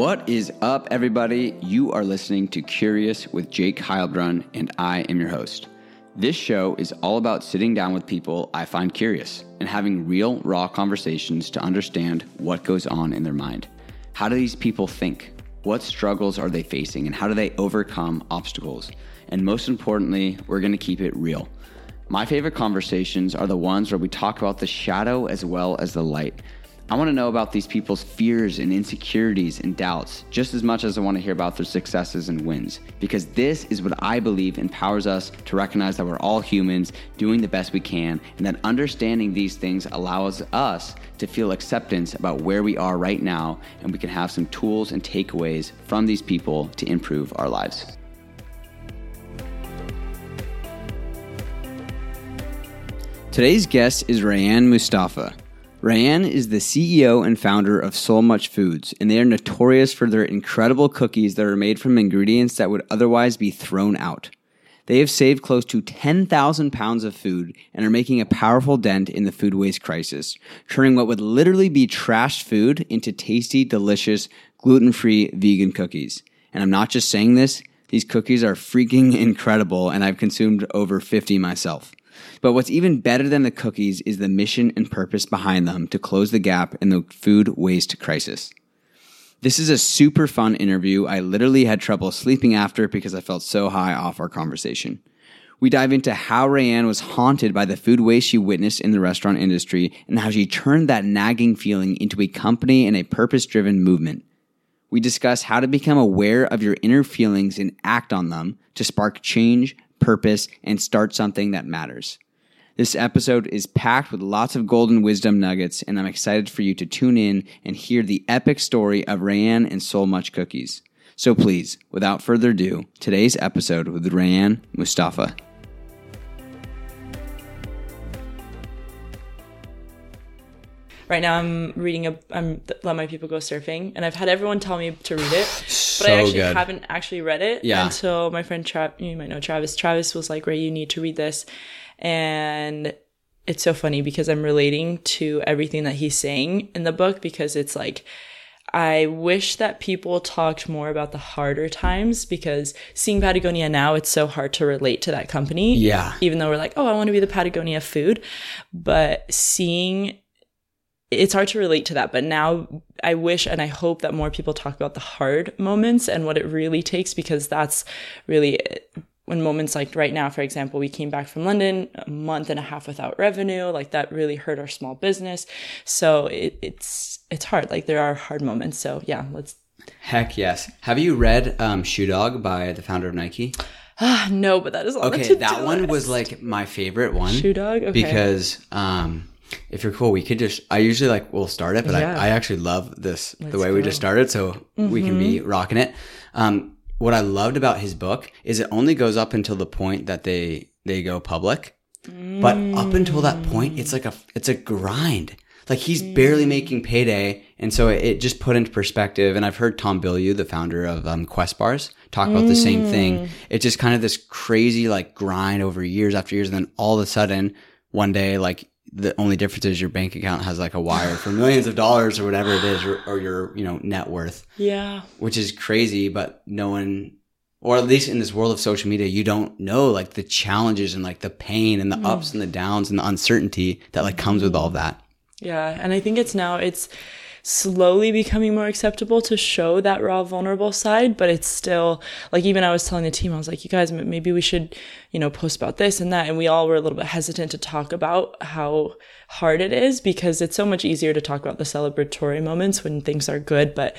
What is up, everybody? You are listening to Curious with Jake Heilbrunn, and I am your host. This show is all about sitting down with people I find curious and having real, raw conversations to understand what goes on in their mind. How do these people think? What struggles are they facing, and how do they overcome obstacles? And most importantly, we're going to keep it real. My favorite conversations are the ones where we talk about the shadow as well as the light. I want to know about these people's fears and insecurities and doubts just as much as I want to hear about their successes and wins. Because this is what I believe empowers us to recognize that we're all humans doing the best we can, and that understanding these things allows us to feel acceptance about where we are right now, and we can have some tools and takeaways from these people to improve our lives. Today's guest is Reyanne Mustafa. Reyanne is the CEO and founder of SoulMuch Foods, and they are notorious for their incredible cookies that are made from ingredients that would otherwise be thrown out. They have saved close to 10,000 pounds of food and are making a powerful dent in the food waste crisis, turning what would literally be trash food into tasty, delicious, gluten free vegan cookies. And I'm not just saying this, these cookies are freaking incredible, and I've consumed over 50 myself. But what's even better than the cookies is the mission and purpose behind them to close the gap in the food waste crisis. This is a super fun interview. I literally had trouble sleeping after because I felt so high off our conversation. We dive into how Reyanne was haunted by the food waste she witnessed in the restaurant industry and how she turned that nagging feeling into a company and a purpose driven movement. We discuss how to become aware of your inner feelings and act on them to spark change, purpose, and start something that matters. This episode is packed with lots of golden wisdom nuggets, and I'm excited for you to tune in and hear the epic story of Reyanne and SoulMuch Cookies. So please, without further ado, today's episode with Reyanne Mustafa. Right now, I'm reading a. I'm let my people go surfing, and I've had everyone tell me to read it, So but I actually good. haven't actually read it Yeah. until my friend Trav. You might know Travis. Travis was like, "Ray, you need to read this," and it's so funny because I'm relating to everything that he's saying in the book because it's like. I wish that people talked more about the harder times because seeing Patagonia now, it's so hard to relate to that company. Yeah. Even though we're like, oh, I want to be the Patagonia food. But seeing it's hard to relate to that but now i wish and i hope that more people talk about the hard moments and what it really takes because that's really when moments like right now for example we came back from london a month and a half without revenue like that really hurt our small business so it, it's it's hard like there are hard moments so yeah let's Heck yes. Have you read um, Shoe Dog by the founder of Nike? no but that is on Okay, that one list. was like my favorite one. Shoe Dog? Okay. Because um, if you're cool, we could just. I usually like we'll start it, but Yeah. I, I actually love this the Let's way we go. Mm-hmm. just started, so we can be rocking it. Um, what I loved about his book is it only goes up until the point that they they go public, but up until that point, it's like a it's a grind. Like he's barely making payday, and so it, it just put into perspective. And I've heard Tom Bilyeu, the founder of um, Quest Bars, talk about the same thing. It's just kind of this crazy like grind over years after years, and then all of a sudden, one day, like the only difference is your bank account has like a wire for millions of dollars or whatever it is, or, or your you know net worth, yeah which is crazy. But no one, or at least in this world of social media, you don't know like the challenges and like the pain and the mm. ups and the downs and the uncertainty that like comes with all of that. Yeah, and I think it's now it's slowly becoming more acceptable to show that raw vulnerable side, but it's still like even I was telling the team I was like you guys maybe we should, you know, post about this and that and we all were a little bit hesitant to talk about how hard it is because it's so much easier to talk about the celebratory moments when things are good, but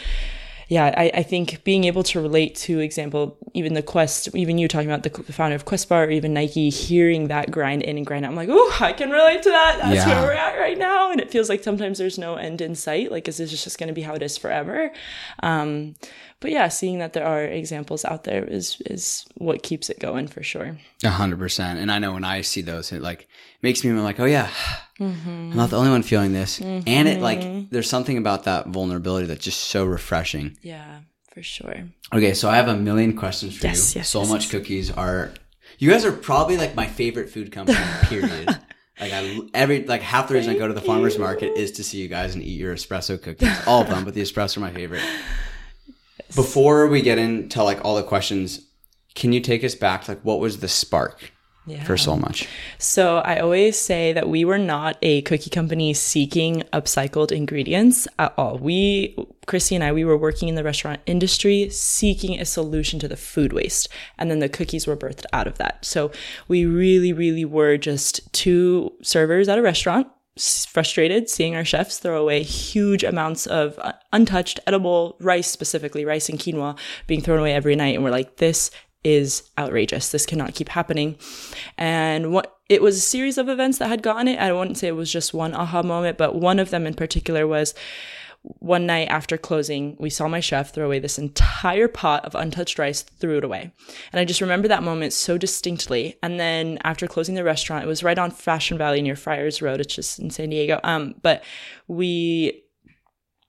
yeah, I, I think being able to relate to example, even the quest, even you talking about the c- founder of Quest Bar, or even Nike, hearing that grind in and grind out, I'm like, oh, I can relate to that. That's Yeah. where we're at right now. And it feels like sometimes there's no end in sight. Like, is this just going to be how it is forever? Um, but yeah, seeing that there are examples out there is is what keeps it going for sure. A hundred percent. And I know when I see those, it like makes me like, oh yeah, mm-hmm. I'm not the only one feeling this. And it like, mm-hmm. there's something about that vulnerability that's just so refreshing. Yeah, for sure. Okay, so I have a million questions for Yes, you. yes, so yes, much yes. cookies are. You guys are probably like my favorite food company. Period. like I every like half the reason I go to the farmers market is to see you guys and eat your espresso cookies. All of them, but the espresso are my favorite. Before we get into like all the questions, can you take us back? Like, what was the spark Yeah. for SoulMuch? So I always say that we were not a cookie company seeking upcycled ingredients at all. We, Christy and I, we were working in the restaurant industry seeking a solution to the food waste. And then the cookies were birthed out of that. So we really, really were just two servers at a restaurant frustrated seeing our chefs throw away huge amounts of uh, untouched edible rice specifically rice and quinoa being thrown away every night. And we're like this is outrageous. This cannot keep happening. And what it was a series of events that had gotten it. I wouldn't say it was just one aha moment but one of them in particular was one night after closing, we saw my chef throw away this entire pot of untouched rice, threw it away. And I just remember that moment so distinctly. And then after closing the restaurant, it was right on Fashion Valley near Friars Road. It's just in San Diego. Um, but we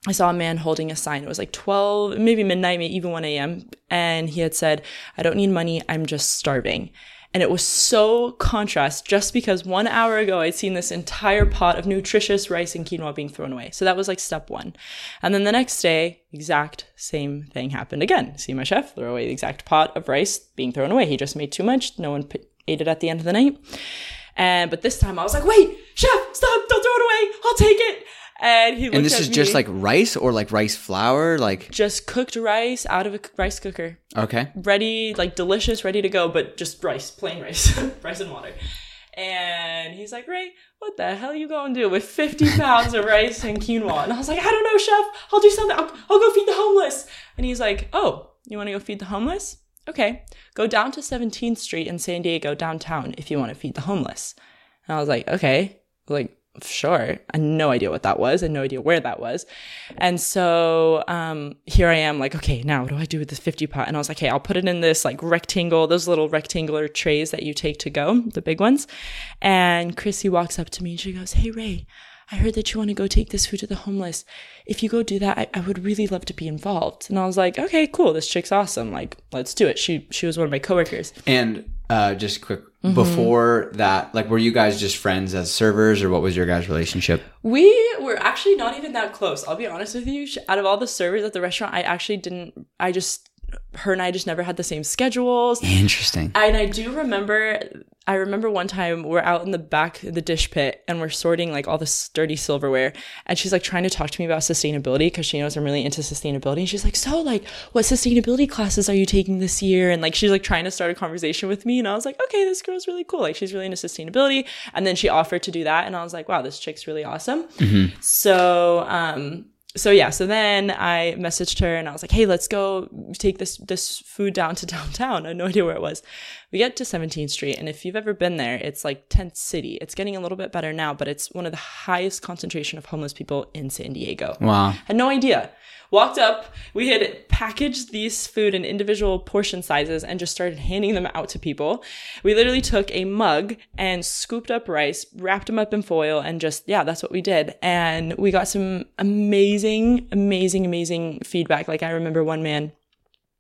I saw a man holding a sign. It was like 12, maybe midnight, maybe even 1 a.m. And he had said, I don't need money. I'm just starving. And it was so contrast just because one hour ago I'd seen this entire pot of nutritious rice and quinoa being thrown away. So that was like step one. And then the next day, exact same thing happened again. See my chef throw away the exact pot of rice being thrown away. He just made too much. No one ate it at the end of the night. And but this time I was like, wait, chef, stop, don't throw it away. I'll take it. And he looked And this is just like rice or like rice flour? Like, just cooked rice out of a rice cooker, okay. ready, like delicious, ready to go, but just rice, plain rice, rice and water. And he's like, Ray, what the hell you gonna do with 50 pounds of rice and quinoa? And I was like, I don't know, chef. I'll do something. I'll, I'll go feed the homeless. And he's like, Oh, you wanna go feed the homeless? Okay, go down to 17th Street in San Diego downtown if you wanna feed the homeless. And I was like, Okay, like, sure. I had no idea what that was. Had no idea where that was. And so um, here I am, like, okay, now what do I do with this 50 pot? And I was like, hey, I'll put it in this like rectangle, those little rectangular trays that you take to go, the big ones. And Chrissy walks up to me and she goes, hey, Ray, I heard that you want to go take this food to the homeless. If you go do that, I, I would really love to be involved. And I was like, okay, cool. This chick's awesome. Like, let's do it. She she was one of my coworkers. And uh, just quick, Mm-hmm. before that, like, were you guys just friends as servers or what was your guys' relationship? We were actually not even that close. I'll be honest with you. Out of all the servers at the restaurant, I actually didn't. I just her and I just never had the same schedules. Interesting. And I do remember, I remember one time we're out in the back of the dish pit and we're sorting like all this dirty silverware. And she's like trying to talk to me about sustainability because she knows I'm really into sustainability. And she's like, So, like, what sustainability classes are you taking this year? And like, she's like trying to start a conversation with me. And I was like, Okay, this girl's really cool. Like, she's really into sustainability. And then she offered to do that. And I was like, Wow, this chick's really awesome. So, um, so yeah, so then I messaged her and I was like, "Hey, let's go take this this food down to downtown." I had no idea where it was. We get to 17th Street, and if you've ever been there, it's like tent city. It's getting a little bit better now, but it's one of the highest concentration of homeless people in San Diego. Wow. I Had no idea. Walked up, we had packaged these food in individual portion sizes and just started handing them out to people. We literally took a mug and scooped up rice, wrapped them up in foil, and just, yeah, that's what we did. And we got some amazing, amazing, amazing feedback. Like, I remember one man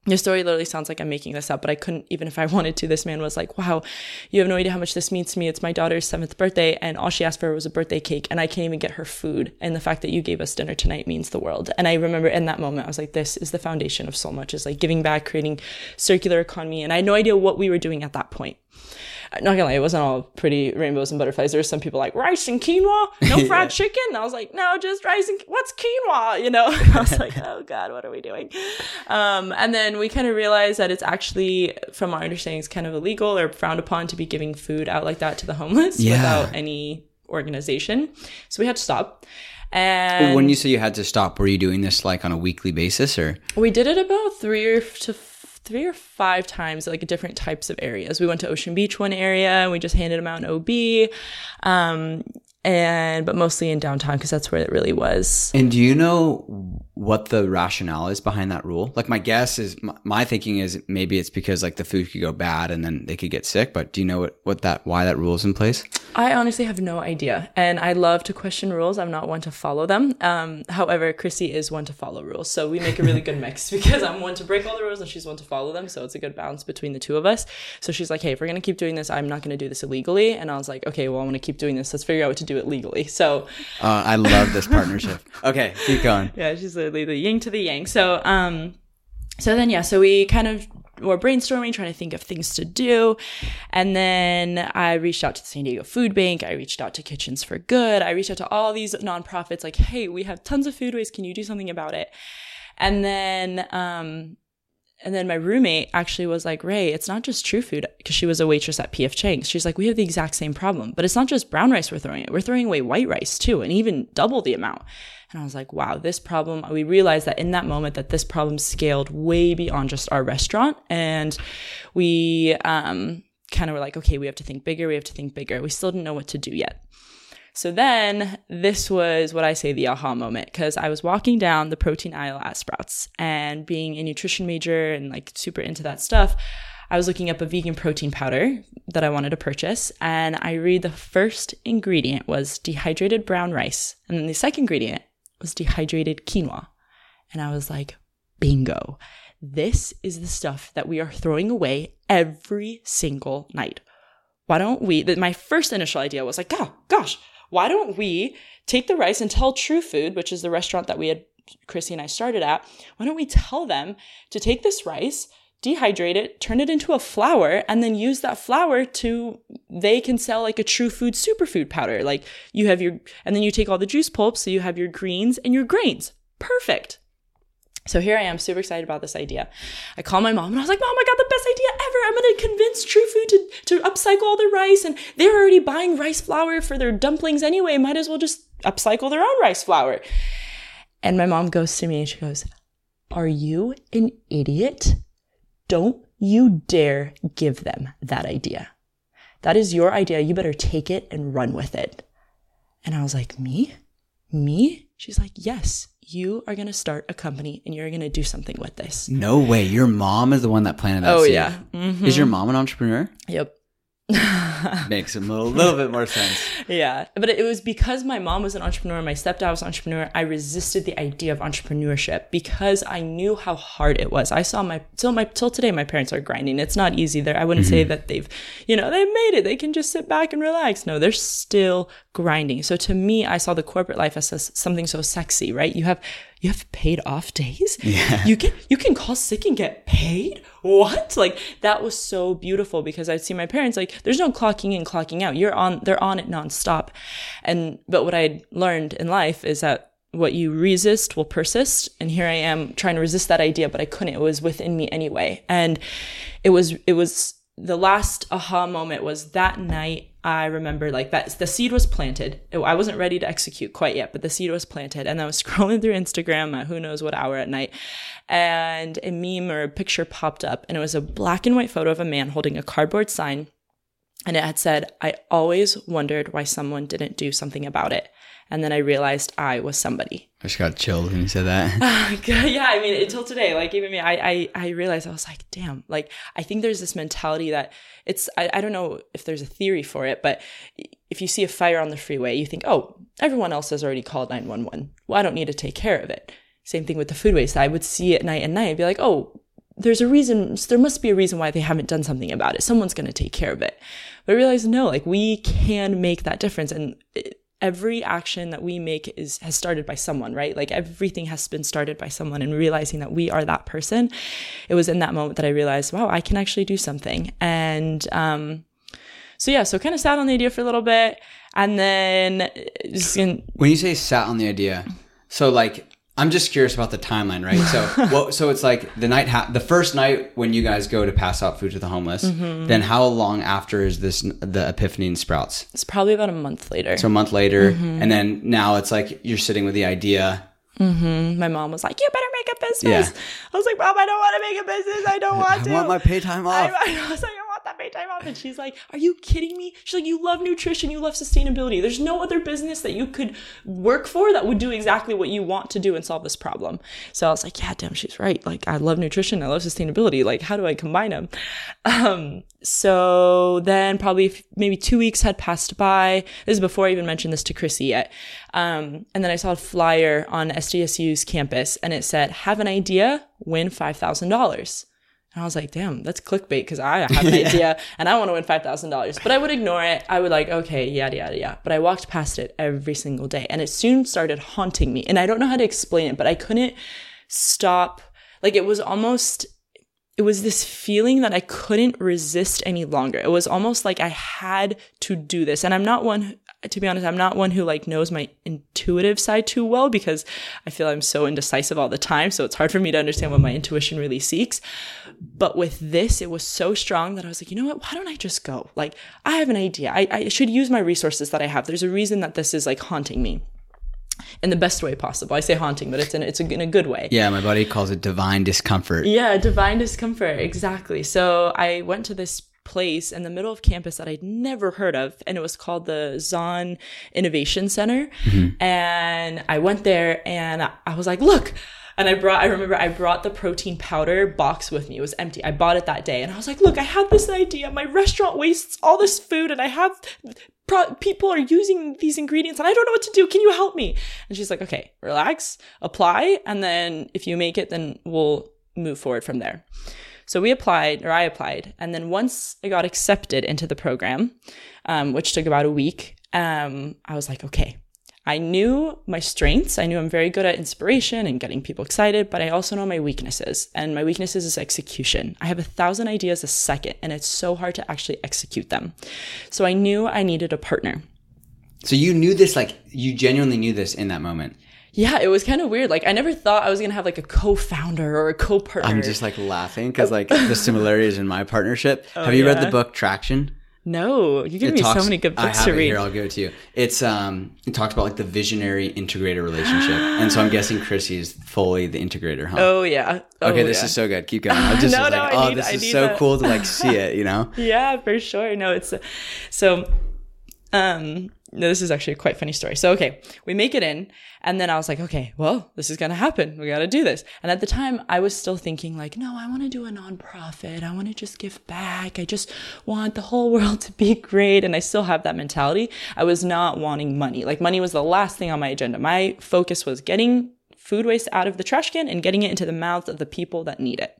the story literally sounds like I'm making this up, but I couldn't, even if I wanted to. This man was like, Wow, you have no idea how much this means to me. It's my daughter's seventh birthday, and all she asked for was a birthday cake, and I can't even get her food. And the fact that you gave us dinner tonight means the world. And I remember in that moment, I was like, This is the foundation of SoulMuch, is like giving back, creating circular economy. And I had no idea what we were doing at that point. Not gonna lie, it wasn't all pretty rainbows and butterflies. There were some people like rice and quinoa, no fried chicken. And I was like, no, just rice and what's quinoa? You know, I was like, oh god, what are we doing? Um, and then we kind of realized that it's actually, from our understanding, it's kind of illegal or frowned upon to be giving food out like that to the homeless Yeah. without any organization. So we had to stop. And when you say you had to stop, were you doing this like on a weekly basis or? we did it about three or to three or five times, like different types of areas. We went to Ocean Beach one area, and we just handed them out in OB, um, and but mostly in downtown because that's where it really was. And do you know what the rationale is behind that rule? Like my guess is my, my thinking is maybe it's because like the food could go bad and then they could get sick. But do you know what, what that why that rule is in place? I honestly have no idea, and I love to question rules. I'm not one to follow them. Um, however, Chrissy is one to follow rules, so we make a really good mix because I'm one to break all the rules and she's one to follow them. So it's a good balance between the two of us. So she's like, "Hey, if we're gonna keep doing this, I'm not gonna do this illegally," and I was like, "Okay, well, I'm going to keep doing this. Let's figure out what to do it legally." So Uh, I love this partnership. Okay, keep going. yeah, she's literally the yin to the yang. So, um, so then, yeah, so we kind of were brainstorming, trying to think of things to do. And then I reached out to the San Diego Food Bank. I reached out to Kitchens for Good. I reached out to all these nonprofits like, hey, we have tons of food waste. Can you do something about it? And then, um, and then my roommate actually was like, Ray, it's not just true food because she was a waitress at PF Chang's. She's like, we have the exact same problem, but it's not just brown rice we're throwing it. We're throwing away white rice too, and even double the amount. And I was like, wow, this problem, we realized that in that moment that this problem scaled way beyond just our restaurant. And we um, kind of were like, okay, we have to think bigger. We have to think bigger. We still didn't know what to do yet. So then this was what I say the aha moment because I was walking down the protein aisle at Sprouts and being a nutrition major and like super into that stuff. I was looking up a vegan protein powder that I wanted to purchase, and I read the first ingredient was dehydrated brown rice, and then the second ingredient was dehydrated quinoa. And I was like, bingo. This is the stuff that we are throwing away every single night. Why don't we? That My first initial idea was like, oh, gosh, why don't we take the rice and tell True Food, which is the restaurant that we had, Chrissy and I started at, why don't we tell them to take this rice, dehydrate it, turn it into a flour, and then use that flour to, they can sell like a true food superfood powder. Like you have your, and then you take all the juice pulp, so you have your greens and your grains. Perfect. So here I am, super excited about this idea. I call my mom and I was like, Mom, I got the best idea ever. I'm going to convince True Food to, to upcycle all their rice. And they're already buying rice flour for their dumplings anyway. Might as well just upcycle their own rice flour. And my mom goes to me and she goes, Are you an idiot? Don't you dare give them that idea. That is your idea. You better take it and run with it. And I was like, Me? Me? She's like, Yes, you are going to start a company and you're going to do something with this. No way. Your mom is the one that planted that Oh, seed. yeah. Mhm. Is your mom an entrepreneur? Yep. Makes a little, little bit more sense. Yeah, but it was because my mom was an entrepreneur, my stepdad was an entrepreneur. I resisted the idea of entrepreneurship because I knew how hard it was. I saw my till my till today, my parents are grinding. It's not easy. There, I wouldn't say mm-hmm. that they've, you know, they've made it. They can just sit back and relax. No, they're still grinding. So to me, I saw the corporate life as something so sexy, right? You have you have paid off days. Yeah. You can you can call sick and get paid. What? Like that was so beautiful because I'd see my parents like there's no clocking in, clocking out. You're on they're on it nonstop. And but what I learned in life is that what you resist will persist. And here I am trying to resist that idea, but I couldn't. It was within me anyway. And it was it was the last aha moment was that night I remember like that the seed was planted. I wasn't ready to execute quite yet, but the seed was planted. And I was scrolling through Instagram at who knows what hour at night. And a meme or a picture popped up and it was a black and white photo of a man holding a cardboard sign. And it had said, I always wondered why someone didn't do something about it. And then I realized I was somebody. I just got chilled when you said that. yeah, I mean, until today, like even me, I, I, I realized I was like, damn, like I think there's this mentality that it's, I, I don't know if there's a theory for it, but if you see a fire on the freeway, you think, oh, everyone else has already called 911. Well, I don't need to take care of it. Same thing with the food waste. I would see it night and night and be like, oh, there's a reason, there must be a reason why they haven't done something about it. Someone's going to take care of it. But I realized, no, like we can make that difference. And it, every action that we make is has started by someone, right? Like everything has been started by someone and realizing that we are that person. It was in that moment that I realized, wow, I can actually do something. And um so yeah, so kind of sat on the idea for a little bit and then just in, when you say sat on the idea, so like I'm just curious about the timeline, right? So, what? So it's like the night, ha- the first night when you guys go to pass out food to the homeless. Then how long after is this the epiphany in Sprouts? it's probably about a month later. So a month later, and then now it's like you're sitting with the idea. Mm-hmm. my mom was like, "You better make a business." Yeah. I was like, "Mom, I don't want to make a business. I don't want to." I want my pay time I, off. I was like, Want time off. And she's like, Are you kidding me? She's like, You love nutrition, you love sustainability. There's no other business that you could work for that would do exactly what you want to do and solve this problem. So I was like, Yeah, damn, she's right. Like, I love nutrition, I love sustainability. Like, how do I combine them? Um, so then probably maybe two weeks had passed by. This is before I even mentioned this to Chrissy yet. Um, and then I saw a flyer on SDSU's campus and it said, Have an idea, win $5,000. And I was like, damn, that's clickbait because I have an idea and I want to win $5,000. But I would ignore it. I would like, okay, yada, yada, yada. But I walked past it every single day and it soon started haunting me. And I don't know how to explain it, but I couldn't stop. like it was almost it was this feeling that I couldn't resist any longer. It was almost like I had to do this. And I'm not one, to be honest, I'm not one who like knows my intuitive side too well because I feel I'm so indecisive all the time. So it's hard for me to understand what my intuition really seeks. But with this, it was so strong that I was like, you know what? Why don't I just go? Like, I have an idea. I, I should use my resources that I have. There's a reason that this is like haunting me in the best way possible. I say haunting, but it's in it's in a good way. Yeah, my buddy calls it divine discomfort. Yeah, divine discomfort. Exactly. So I went to this place in the middle of campus that I'd never heard of, and it was called the Zahn Innovation Center. Mm-hmm. And I went there, and I was like, "Look." And I brought, I remember I brought the protein powder box with me. It was empty. I bought it that day. And I was like, look, I had this idea. My restaurant wastes all this food and I have pro- people are using these ingredients and I don't know what to do. Can you help me? And she's like, okay, relax, apply. And then if you make it, then we'll move forward from there. So we applied, or I applied. And then once I got accepted into the program, um, which took about a week, um, I was like, okay, I knew my strengths. I knew I'm very good at inspiration and getting people excited, but I also know my weaknesses. And my weaknesses is execution. I have a thousand ideas a second, and it's so hard to actually execute them. So I knew I needed a partner. So you knew this, like, you genuinely knew this in that moment. Yeah, it was kind of weird. Like, I never thought I was gonna have like a co-founder or a co-partner. I'm just like laughing because like the similarities in my partnership. Oh, have you yeah? read the book Traction? No, you give me talks, so many good books to read. Here, I'll give it to you. It's um, it talks about like the visionary integrator relationship, and so I'm guessing Chrissy is fully the integrator, huh? Oh yeah. Oh, okay, this yeah. is so good. Keep going. I just no, like, oh, need, this I is so that. cool to like see it. You know? yeah, for sure. No, it's so. Um, no, this is actually a quite funny story. So, okay, we make it in, and then I was like, okay, well, this is gonna happen. We gotta do this. And at the time, I was still thinking, like, no, I wanna do a nonprofit. I wanna just give back. I just want the whole world to be great. And I still have that mentality. I was not wanting money. Like, money was the last thing on my agenda. My focus was getting food waste out of the trash can and getting it into the mouths of the people that need it.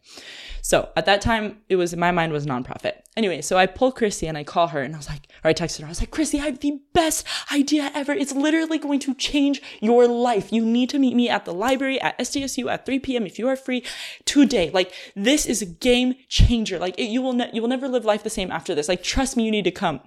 So at that time, it was, my mind was nonprofit. Anyway, so I pull Chrissy and I call her and I was like, or I texted her, I was like, Chrissy, I have the best idea ever. It's literally going to change your life. You need to meet me at the library at SDSU at 3 p.m. if you are free today. Like, this is a game changer. Like, it, you will, ne- you will never live life the same after this. Like, trust me, you need to come.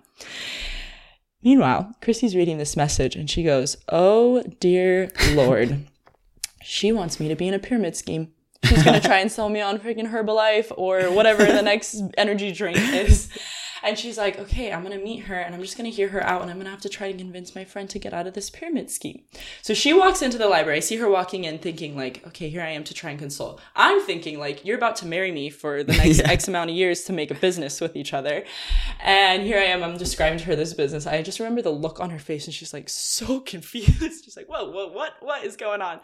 Meanwhile, Chrissy's reading this message and she goes, Oh dear Lord, she wants me to be in a pyramid scheme she's gonna try and sell me on freaking Herbalife or whatever the next energy drink is. And she's like, okay, I'm gonna meet her and I'm just gonna hear her out and I'm gonna have to try to convince my friend to get out of this pyramid scheme. So she walks into the library. I see her walking in thinking like, okay, here I am to try and console. I'm thinking like, you're about to marry me for the next yeah. X amount of years to make a business with each other. And here I am, I'm describing to her this business. I just remember the look on her face and she's like so confused. she's like, whoa, whoa, what, what is going on?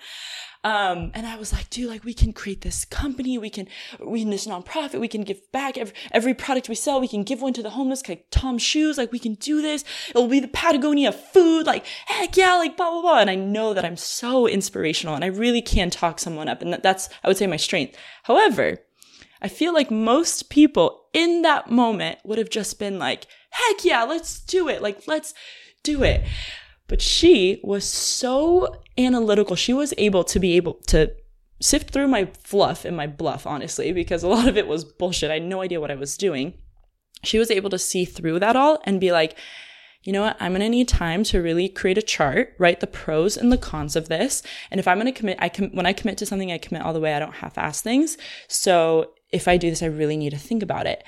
Um, and I was like, dude, like we can create this company. We can, we can this nonprofit. We can give back every, every product we sell. We can give one to the homeless, like Tom shoes. Like we can do this. It'll be the Patagonia food. Like heck yeah, like blah blah blah. And I know that I'm so inspirational, and I really can talk someone up, and that's I would say my strength. However, I feel like most people in that moment would have just been like, heck yeah, let's do it. Like let's do it. But she was so analytical. She was able to be able to sift through my fluff and my bluff, honestly, because a lot of it was bullshit. I had no idea what I was doing she was able to see through that all and be like, you know what? I'm going to need time to really create a chart, write the pros and the cons of this. And if I'm going to commit, I com- when I commit to something, I commit all the way. I don't half-ass things. So if I do this, I really need to think about it.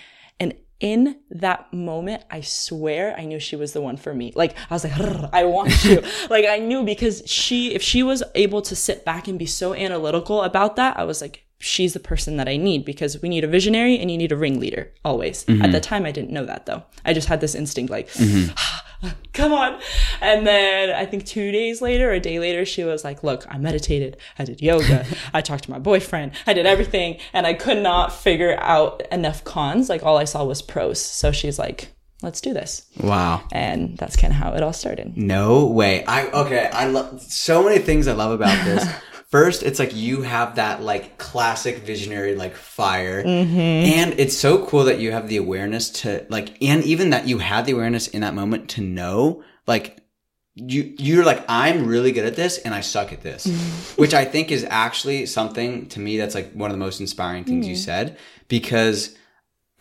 In that moment, I swear I knew she was the one for me. Like, I was like, I want you. like, I knew because she, if she was able to sit back and be so analytical about that, I was like, she's the person that I need because we need a visionary and you need a ringleader always. Mm-hmm. At the time, I didn't know that though. I just had this instinct like, mm-hmm. come on. And then I think two days later, a day later, she was like, look, I meditated. I did yoga. I talked to my boyfriend. I did everything and I could not figure out enough cons. Like all I saw was pros. So she's like, let's do this. Wow. And that's kind of how it all started. No way. I, okay. I love so many things I love about this. first it's like you have that like classic visionary like fire. Mm-hmm. and it's so cool that you have the awareness to like and even that you had the awareness in that moment to know like you you're like I'm really good at this and I suck at this, which I think is actually something to me that's like one of the most inspiring things you said because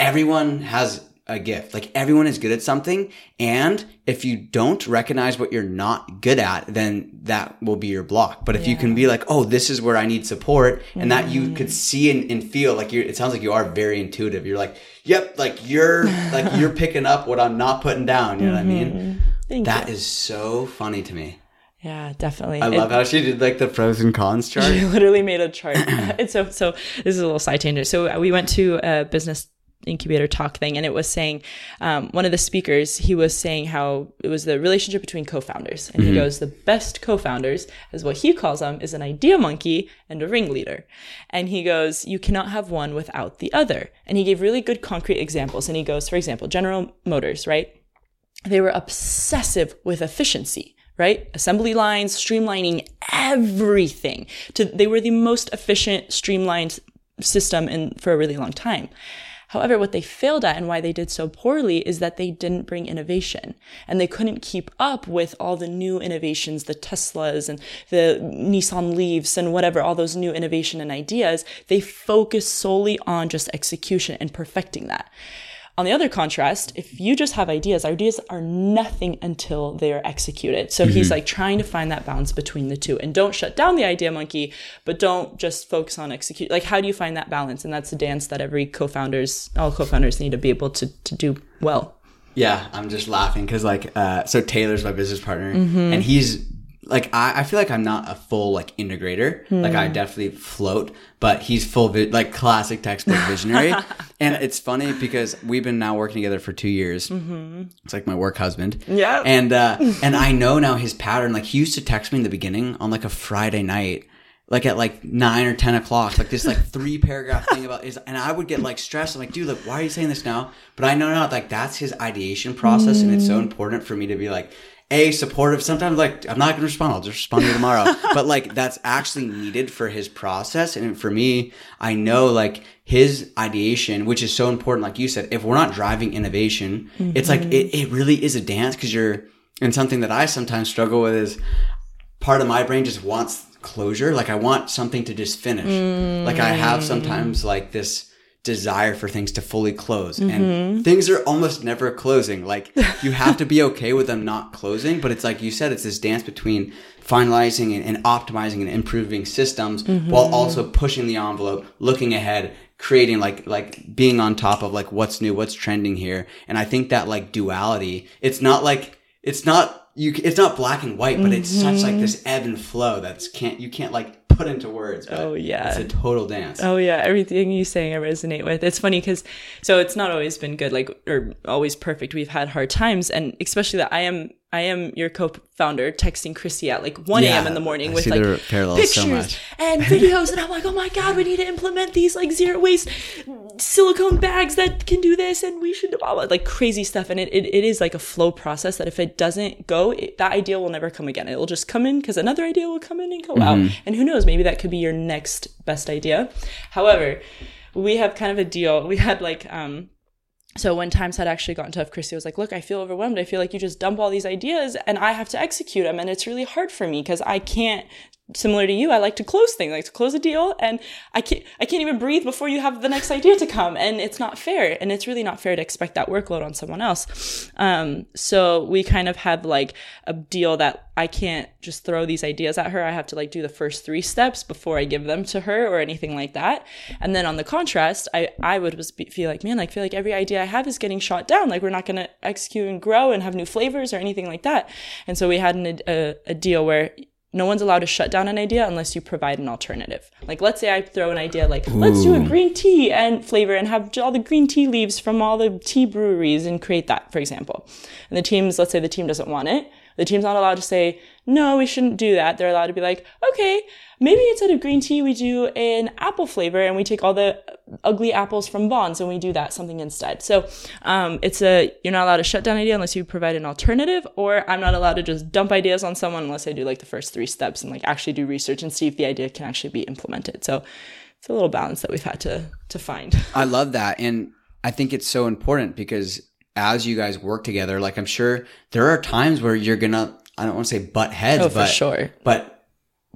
everyone has a gift. Like everyone is good at something. And if you don't recognize what you're not good at, then that will be your block. But if you can be like, oh, this is where I need support and that you could see and, and feel like you're, it sounds like you are very intuitive. You're like, yep, like you're, like you're picking up what I'm not putting down. You know what I mean? Thank That is so funny to me. Yeah, definitely. I It- love how she did like the pros and cons chart. She literally made a chart. and so so. This is a little side tangent. So uh, we went to a business incubator talk thing, and it was saying um, one of the speakers he was saying how it was the relationship between co-founders, and he goes the best co-founders, as what he calls them, is an idea monkey and a ringleader, and he goes you cannot have one without the other, and he gave really good concrete examples, and he goes for example General Motors, right? they were obsessive with efficiency right? Assembly lines streamlining everything. To they were the most efficient streamlined system in for a really long time however what they failed at and why they did so poorly is that they didn't bring innovation and they couldn't keep up with all the new innovations the teslas and the nissan leafs and whatever all those new innovation and ideas. They focused solely on just execution and perfecting that on the other contrast, if you just have ideas, ideas are nothing until they are executed. So he's like trying to find that balance between the two. And don't shut down the idea monkey, but don't just focus on execute. Like, how do you find that balance? And that's a dance that every co-founders, all co-founders need to be able to, to do well. Yeah, I'm just laughing because like, uh, so Taylor's my business partner, Mm-hmm. and he's like, I, I feel like I'm not a full like integrator. Like, Hmm. I definitely float, but he's full vi- like classic textbook visionary. and it's funny because we've been now working together for two years. It's like my work husband. Mm-hmm. Yeah. and uh, and I know now his pattern. Like, he used to text me in the beginning on like a Friday night. Like at like nine or ten o'clock, like this like three paragraph thing about is, and I would get like stressed. I'm like, dude, like, why are you saying this now? But I know now, like, that's his ideation process, and it's so important for me to be like, a supportive. Sometimes like I'm not gonna respond. I'll just respond to you tomorrow. but like that's actually needed for his process, and for me, I know like his ideation, which is so important. Like you said, if we're not driving innovation, it's like mm-hmm. it, it really is a dance because you're. And something that I sometimes struggle with is part of my brain just wants closure. Like I want something to just finish. Like I have mm. sometimes like this desire for things to fully close and mm-hmm. things are almost never closing. Like you have to be okay with them not closing, but it's like you said, it's this dance between finalizing and, and optimizing and improving systems while mm-hmm. also pushing the envelope, looking ahead, creating like like being on top of like what's new, what's trending here. And I think that like duality, it's not like it's not you it's not black and white, but it's such like mm-hmm. this ebb and flow that's can't you can't like put into words. But Oh, yeah. it's a total dance. Oh yeah, everything you saying I resonate with. It's funny because so it's not always been good, like or always perfect. We've had hard times, and especially that I am I am your co-founder texting Chrissy at like one Yeah, a.m. in the morning with like parallels so pictures and videos, and I'm like, oh my god, we need to implement these like zero waste silicone bags that can do this, and we should blah, blah, like crazy stuff. And it, it, it is like a flow process that if it doesn't go, it, that idea will never come again. It will just come in because another idea will come in and go out, mm-hmm. and who knows, maybe that could be your next best idea. However, we have kind of a deal. We had like um so when times had actually gotten tough, Chrissy was like, "Look, I feel overwhelmed. I feel like you just dump all these ideas, and I have to execute them, and it's really hard for me because I can't." Similar to you, I like to close things, I like to close a deal, and I can't. I can't even breathe before you have the next idea to come, and it's not fair. And it's really not fair to expect that workload on someone else. Um, so we kind of have like a deal that I can't just throw these ideas at her. I have to like do the first three steps before I give them to her or anything like that. And then on the contrast, I I would was be, feel like man, like feel like every idea I have is getting shot down. Like we're not going to execute and grow and have new flavors or anything like that. And so we had an, a a deal where no one's allowed to shut down an idea unless you provide an alternative. Like, let's say I throw an idea like, let's do a green tea and flavor and have all the green tea leaves from all the tea breweries and create that, for example. And the teams, let's say the team doesn't want it. The team's not allowed to say, no, we shouldn't do that. They're allowed to be like, okay, maybe instead of green tea, we do an apple flavor and we take all the ugly apples from Vons and we do that something instead. So, um, it's a, you're not allowed to shut down idea unless you provide an alternative, or I'm not allowed to just dump ideas on someone unless I do like the first three steps and like actually do research and see if the idea can actually be implemented. So it's a little balance that we've had to, to find. I love that. And I think it's so important because as you guys work together, like I'm sure there are times where you're gonna I don't want to say butt heads, Oh, for but sure. but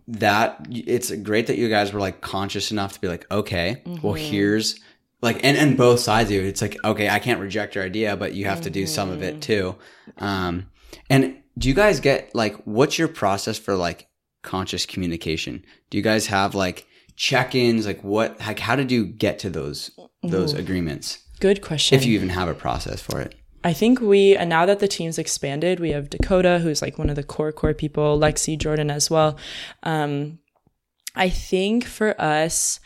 that it's great that you guys were like conscious enough to be like, okay, well Mm-hmm. here's like and and both sides of it. It's like okay, I can't reject your idea, but you have to do some of Mm-hmm. it too. Um, and do you guys get like what's your process for like conscious communication? Do you guys have like check-ins? Like what? Like how did you get to those those agreements? Good question. If you even have a process for it. I think we, and now that the team's expanded, we have Dakota, who's like one of the core core people, Lexi, Jordan as well. Um, I think for us,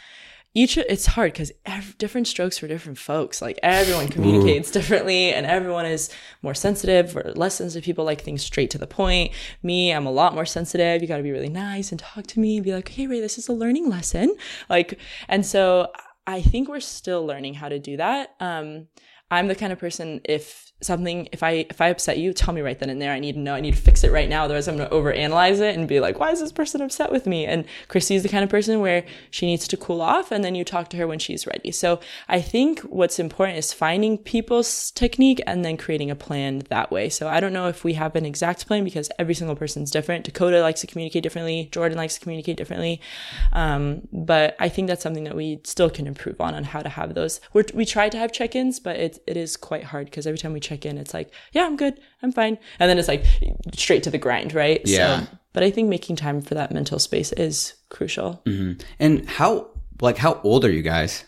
each it's hard because different strokes for different folks. Like everyone communicates differently, and everyone is more sensitive or less sensitive. People like things straight to the point. Me, I'm a lot more sensitive. You got to be really nice and talk to me and be like, "Hey, Ray, this is a learning lesson." Like, and so I think we're still learning how to do that. Um, I'm the kind of person if something if I if I upset you, tell me right then and there. I need to know. I need to fix it right now. Otherwise, I'm going to overanalyze it and be like, why is this person upset with me? And Chrissy is the kind of person where she needs to cool off, and then you talk to her when she's ready. So I think what's important is finding people's technique and then creating a plan that way. So I don't know if we have an exact plan because every single person's different. Dakota likes to communicate differently. Jordan likes to communicate differently. Um, but I think that's something that we still can improve on on how to have those. We're, we try to have check-ins, but it it is quite hard because every time we check in, it's like, yeah, I'm good, I'm fine, and then it's like straight to the grind, right? Yeah. So, but I think making time for that mental space is crucial. And how like how old are you guys?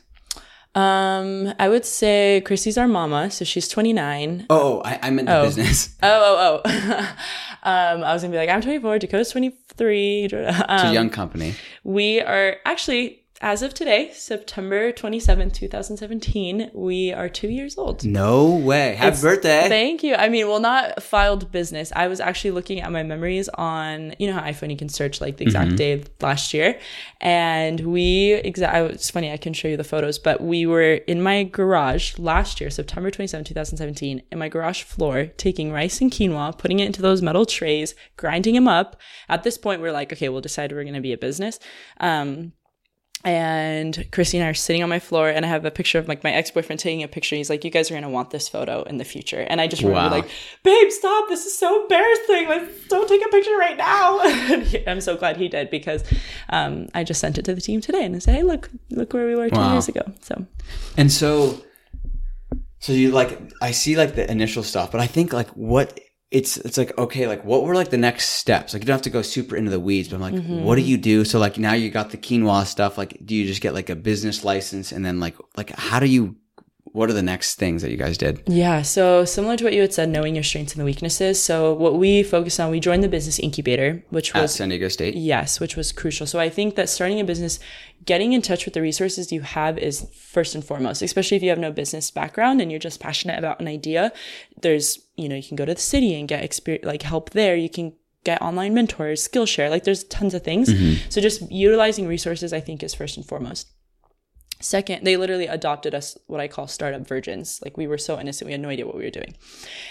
Um, I would say Chrissy's our mama, so she's 29. Oh, I, I meant the business. Oh, oh, oh. um, I was gonna be like, I'm 24, Dakota's 23. It's Um, a young company. we are actually, as of today, September 27th, 2017, we are two years old. No way. Happy birthday. Thank you. I mean, well, not filed business. I was actually looking at my memories on, you know how iPhone you can search like the exact day last year, and we exact. It's funny. I can show you the photos, but we were in my garage last year, September 27, 2017, in my garage floor, taking rice and quinoa, putting it into those metal trays, grinding them up. At this point, we're like, okay, we'll decide we're going to be a business. Um, and Chrissy and I are sitting on my floor, and I have a picture of like my ex boyfriend taking a picture. He's like, "You guys are gonna want this photo in the future." And I just remember Wow. like, "Babe, stop! This is so embarrassing. Like, don't take a picture right now." He- I'm so glad he did because um, I just sent it to the team today, and I said, "Hey, look, look where we were two Wow. years ago." So And so, so you like, I see like the initial stuff, but I think like what it's, it's like, okay, like what were like the next steps? Like you don't have to go super into the weeds, but I'm like, Mm-hmm. what do you do? So like now you got the quinoa stuff. Like, do you just get like a business license and then like, like how do you, what are the next things that you guys did? Yeah, so similar to what you had said, knowing your strengths and the weaknesses. So what we focused on, we joined the business incubator, which At was San Diego State? Yes, which was crucial. So I think that starting a business, getting in touch with the resources you have is first and foremost, especially if you have no business background and you're just passionate about an idea. There's, you know, you can go to the city and get experience, like help there. You can get online mentors, Skillshare, like there's tons of things. Mm-hmm. So just utilizing resources, I think is first and foremost. Second, they literally adopted us what I call startup virgins. Like we were so innocent, we had no idea what we were doing.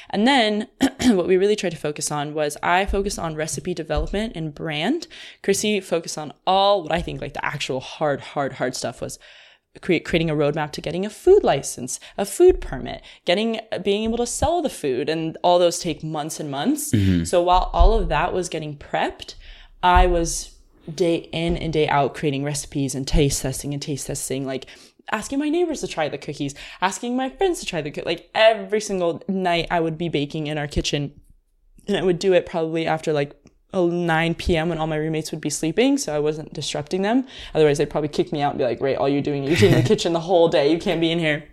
And then what we really tried to focus on was I focused on recipe development and brand. Chrissy focused on all what I think like the actual hard, hard, hard stuff was create, creating a roadmap to getting a food license, a food permit, getting, being able to sell the food. And all those take months and months. Mm-hmm. So while all of that was getting prepped, I was day in and day out creating recipes and taste testing and taste testing, like asking my neighbors to try the cookies, asking my friends to try the cook. Like every single night, I would be baking in our kitchen, and I would do it probably after like oh, 9 p.m. when all my roommates would be sleeping, so I wasn't disrupting them. Otherwise, they'd probably kick me out and be like, "Ray, all you're doing, is eating in the kitchen the whole day. You can't be in here."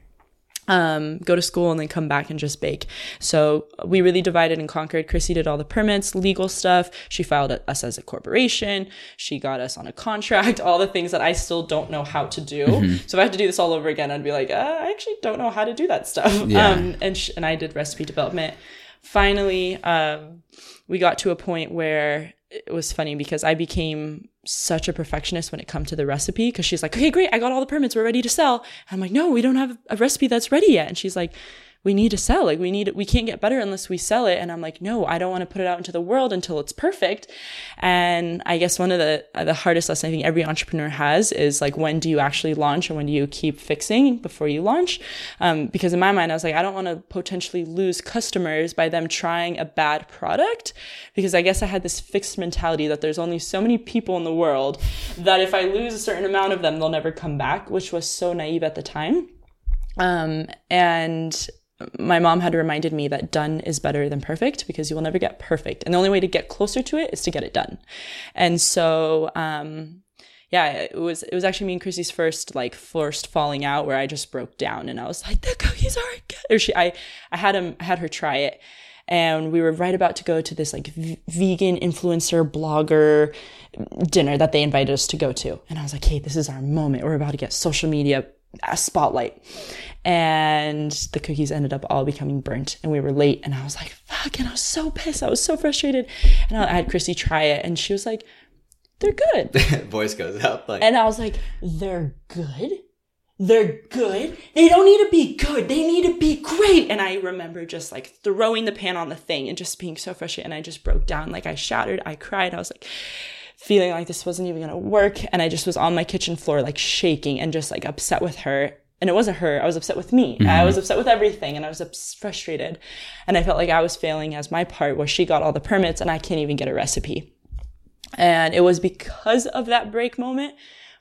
Um, go to school and then come back and just bake. So we really divided and conquered. Chrissy did all the permits, legal stuff. She filed us as a corporation. She got us on a contract, all the things that I still don't know how to do. So if I had to do this all over again, I'd be like, uh, I actually don't know how to do that stuff. Yeah. Um, and, sh- and I did recipe development. Finally, um, we got to a point where it was funny because I became such a perfectionist when it come to the recipe because she's like, okay, great, I got all the permits, we're ready to sell. And I'm like, no, we don't have a recipe that's ready yet. And she's like, we need to sell. Like we need, we can't get better unless we sell it. And I'm like, no, I don't want to put it out into the world until it's perfect. And I guess one of the, uh, the hardest lessons I think every entrepreneur has is like, when do you actually launch and when do you keep fixing before you launch? Um, because in my mind, I was like, I don't want to potentially lose customers by them trying a bad product because I guess I had this fixed mentality that there's only so many people in the world that if I lose a certain amount of them, they'll never come back, which was so naive at the time. Um, and my mom had reminded me that done is better than perfect because you will never get perfect. And the only way to get closer to it is to get it done. And so, um, yeah, it was it was actually me and Chrissy's first like first falling out where I just broke down and I was like, the cookies aren't good. Or she, I, I had him, I had her try it, and we were right about to go to this like v- vegan influencer blogger dinner that they invited us to go to, and I was like, hey, this is our moment. We're about to get social media a spotlight. And the cookies ended up all becoming burnt and we were late and I was like, fuck, and I was so pissed. I was so frustrated. And I had Chrissy try it and she was like, they're good. Voice goes up like And I was like, they're good? They're good? They don't need to be good. They need to be great. And I remember just like throwing the pan on the thing and just being so frustrated. And I just broke down. Like I shattered. I cried. I was like, feeling like this wasn't even going to work. And I just was on my kitchen floor, like shaking and just like upset with her. And it wasn't her. I was upset with me. I mm-hmm. was upset with everything and I was ups- frustrated. And I felt like I was failing as my part where she got all the permits and I can't even get a recipe. And it was because of that break moment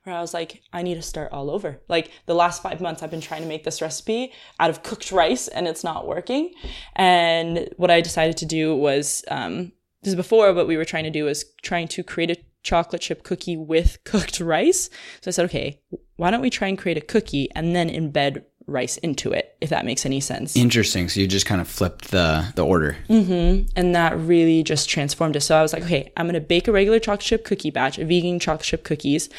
where I was like, I need to start all over. Like the last five months, I've been trying to make this recipe out of cooked rice and it's not working. And what I decided to do was, um, this is before what we were trying to do was trying to create a chocolate chip cookie with cooked rice. So I said, okay, why don't we try and create a cookie and then embed rice into it, if that makes any sense. interesting. So you just kind of flipped the the order. Mm-hmm. and that really just transformed it. So I was like, okay, I'm gonna bake a regular chocolate chip cookie batch, a vegan chocolate chip cookies,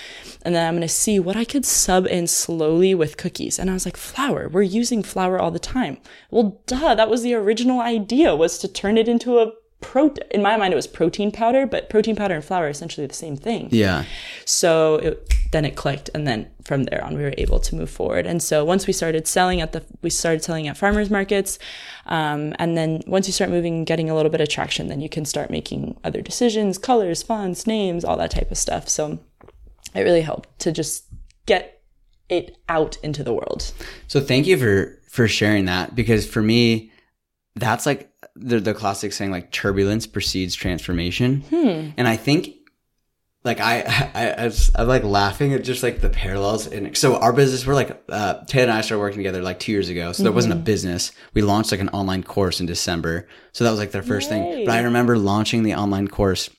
and then I'm gonna see what I could sub in slowly with cookies. And I was like, flour, we're using flour all the time. Well, duh, that was the original idea was to turn it into a protein. In my mind, it was protein powder, but protein powder and flour are essentially the same thing. Yeah. So it, then it clicked, and then from there on, we were able to move forward. And so once we started selling at the, we started selling at farmers markets, um, and then once you start moving, getting a little bit of traction, then you can start making other decisions, colors, fonts, names, all that type of stuff. So it really helped to just get it out into the world. So thank you for for sharing that because for me, that's like the the classic saying like turbulence precedes transformation, and I think like I I I was, I'm like laughing at just like the parallels. And so our business we're like uh Ted and I started working together like two years ago. So there wasn't a business. We launched like an online course in December. So that was like their first thing. But I remember launching the online course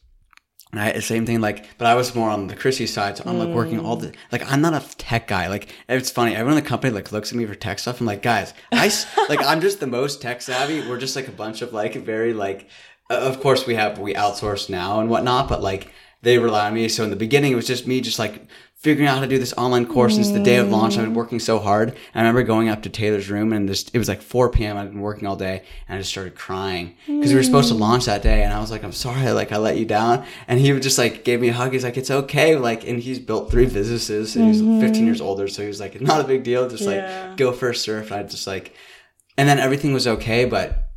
I, the same thing, like, but I was more on the Chrissy side, so I'm like working all the, like, I'm not a tech guy. Like, it's funny. Everyone in the company like looks at me for tech stuff. I'm like, guys, I, like, I'm just the most tech savvy. We're just like a bunch of like very like, uh, of course we have, we outsource now and whatnot, but like, they rely on me. So in the beginning, it was just me just like figuring out how to do this online course since the day of launch. I've been mm. working so hard. And I remember going up to Taylor's room and just, it was like 4 p.m. I'd been working all day and I just started crying because we were supposed to mm. launch that day. And I was like, I'm sorry. Like I let you down. And he just like gave me a hug. He's like, it's okay. Like, and he's built three businesses and he's mm-hmm. 15 years older. So he was like, it's not a big deal. Just Yeah. like go first surf. And I just like, and then everything was okay. But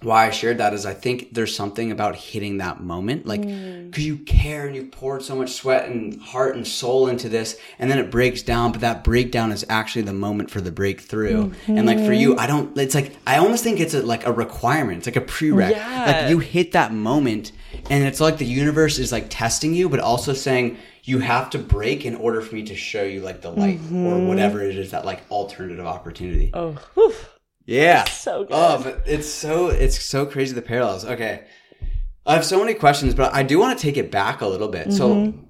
why I shared that is I think there's something about hitting that moment, like, mm. because you care and you've poured so much sweat and heart and soul into this, and then it breaks down. But that breakdown is actually the moment for the breakthrough. And like for you, mm-hmm. I don't. It's like I almost think it's a, like a requirement. It's like a prereq. Yeah. Like you hit that moment, and it's like the universe is like testing you, but also saying you have to break in order for me to show you like the light or mm-hmm. whatever it is that like alternative opportunity. Oh, whew. Yeah. So good. Oh, but it's so it's so crazy the parallels. Okay. I have so many questions, but I do want to take it back a little bit. So Mm-hmm.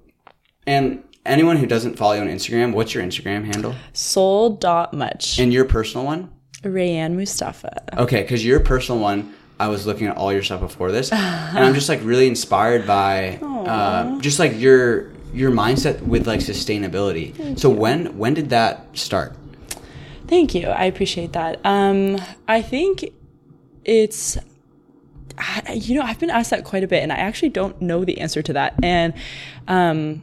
and anyone who doesn't follow you on Instagram, what's your Instagram handle? Soul dot much. And your personal one? Reyanne Mustafa. Okay, because your personal one, I was looking at all your stuff before this, and I'm just like really inspired by uh, just like your your mindset with like sustainability. so when when did that start? Thank you. I appreciate that. Um, I think it's, you know, I've been asked that quite a bit, and I actually don't know the answer to that. And um,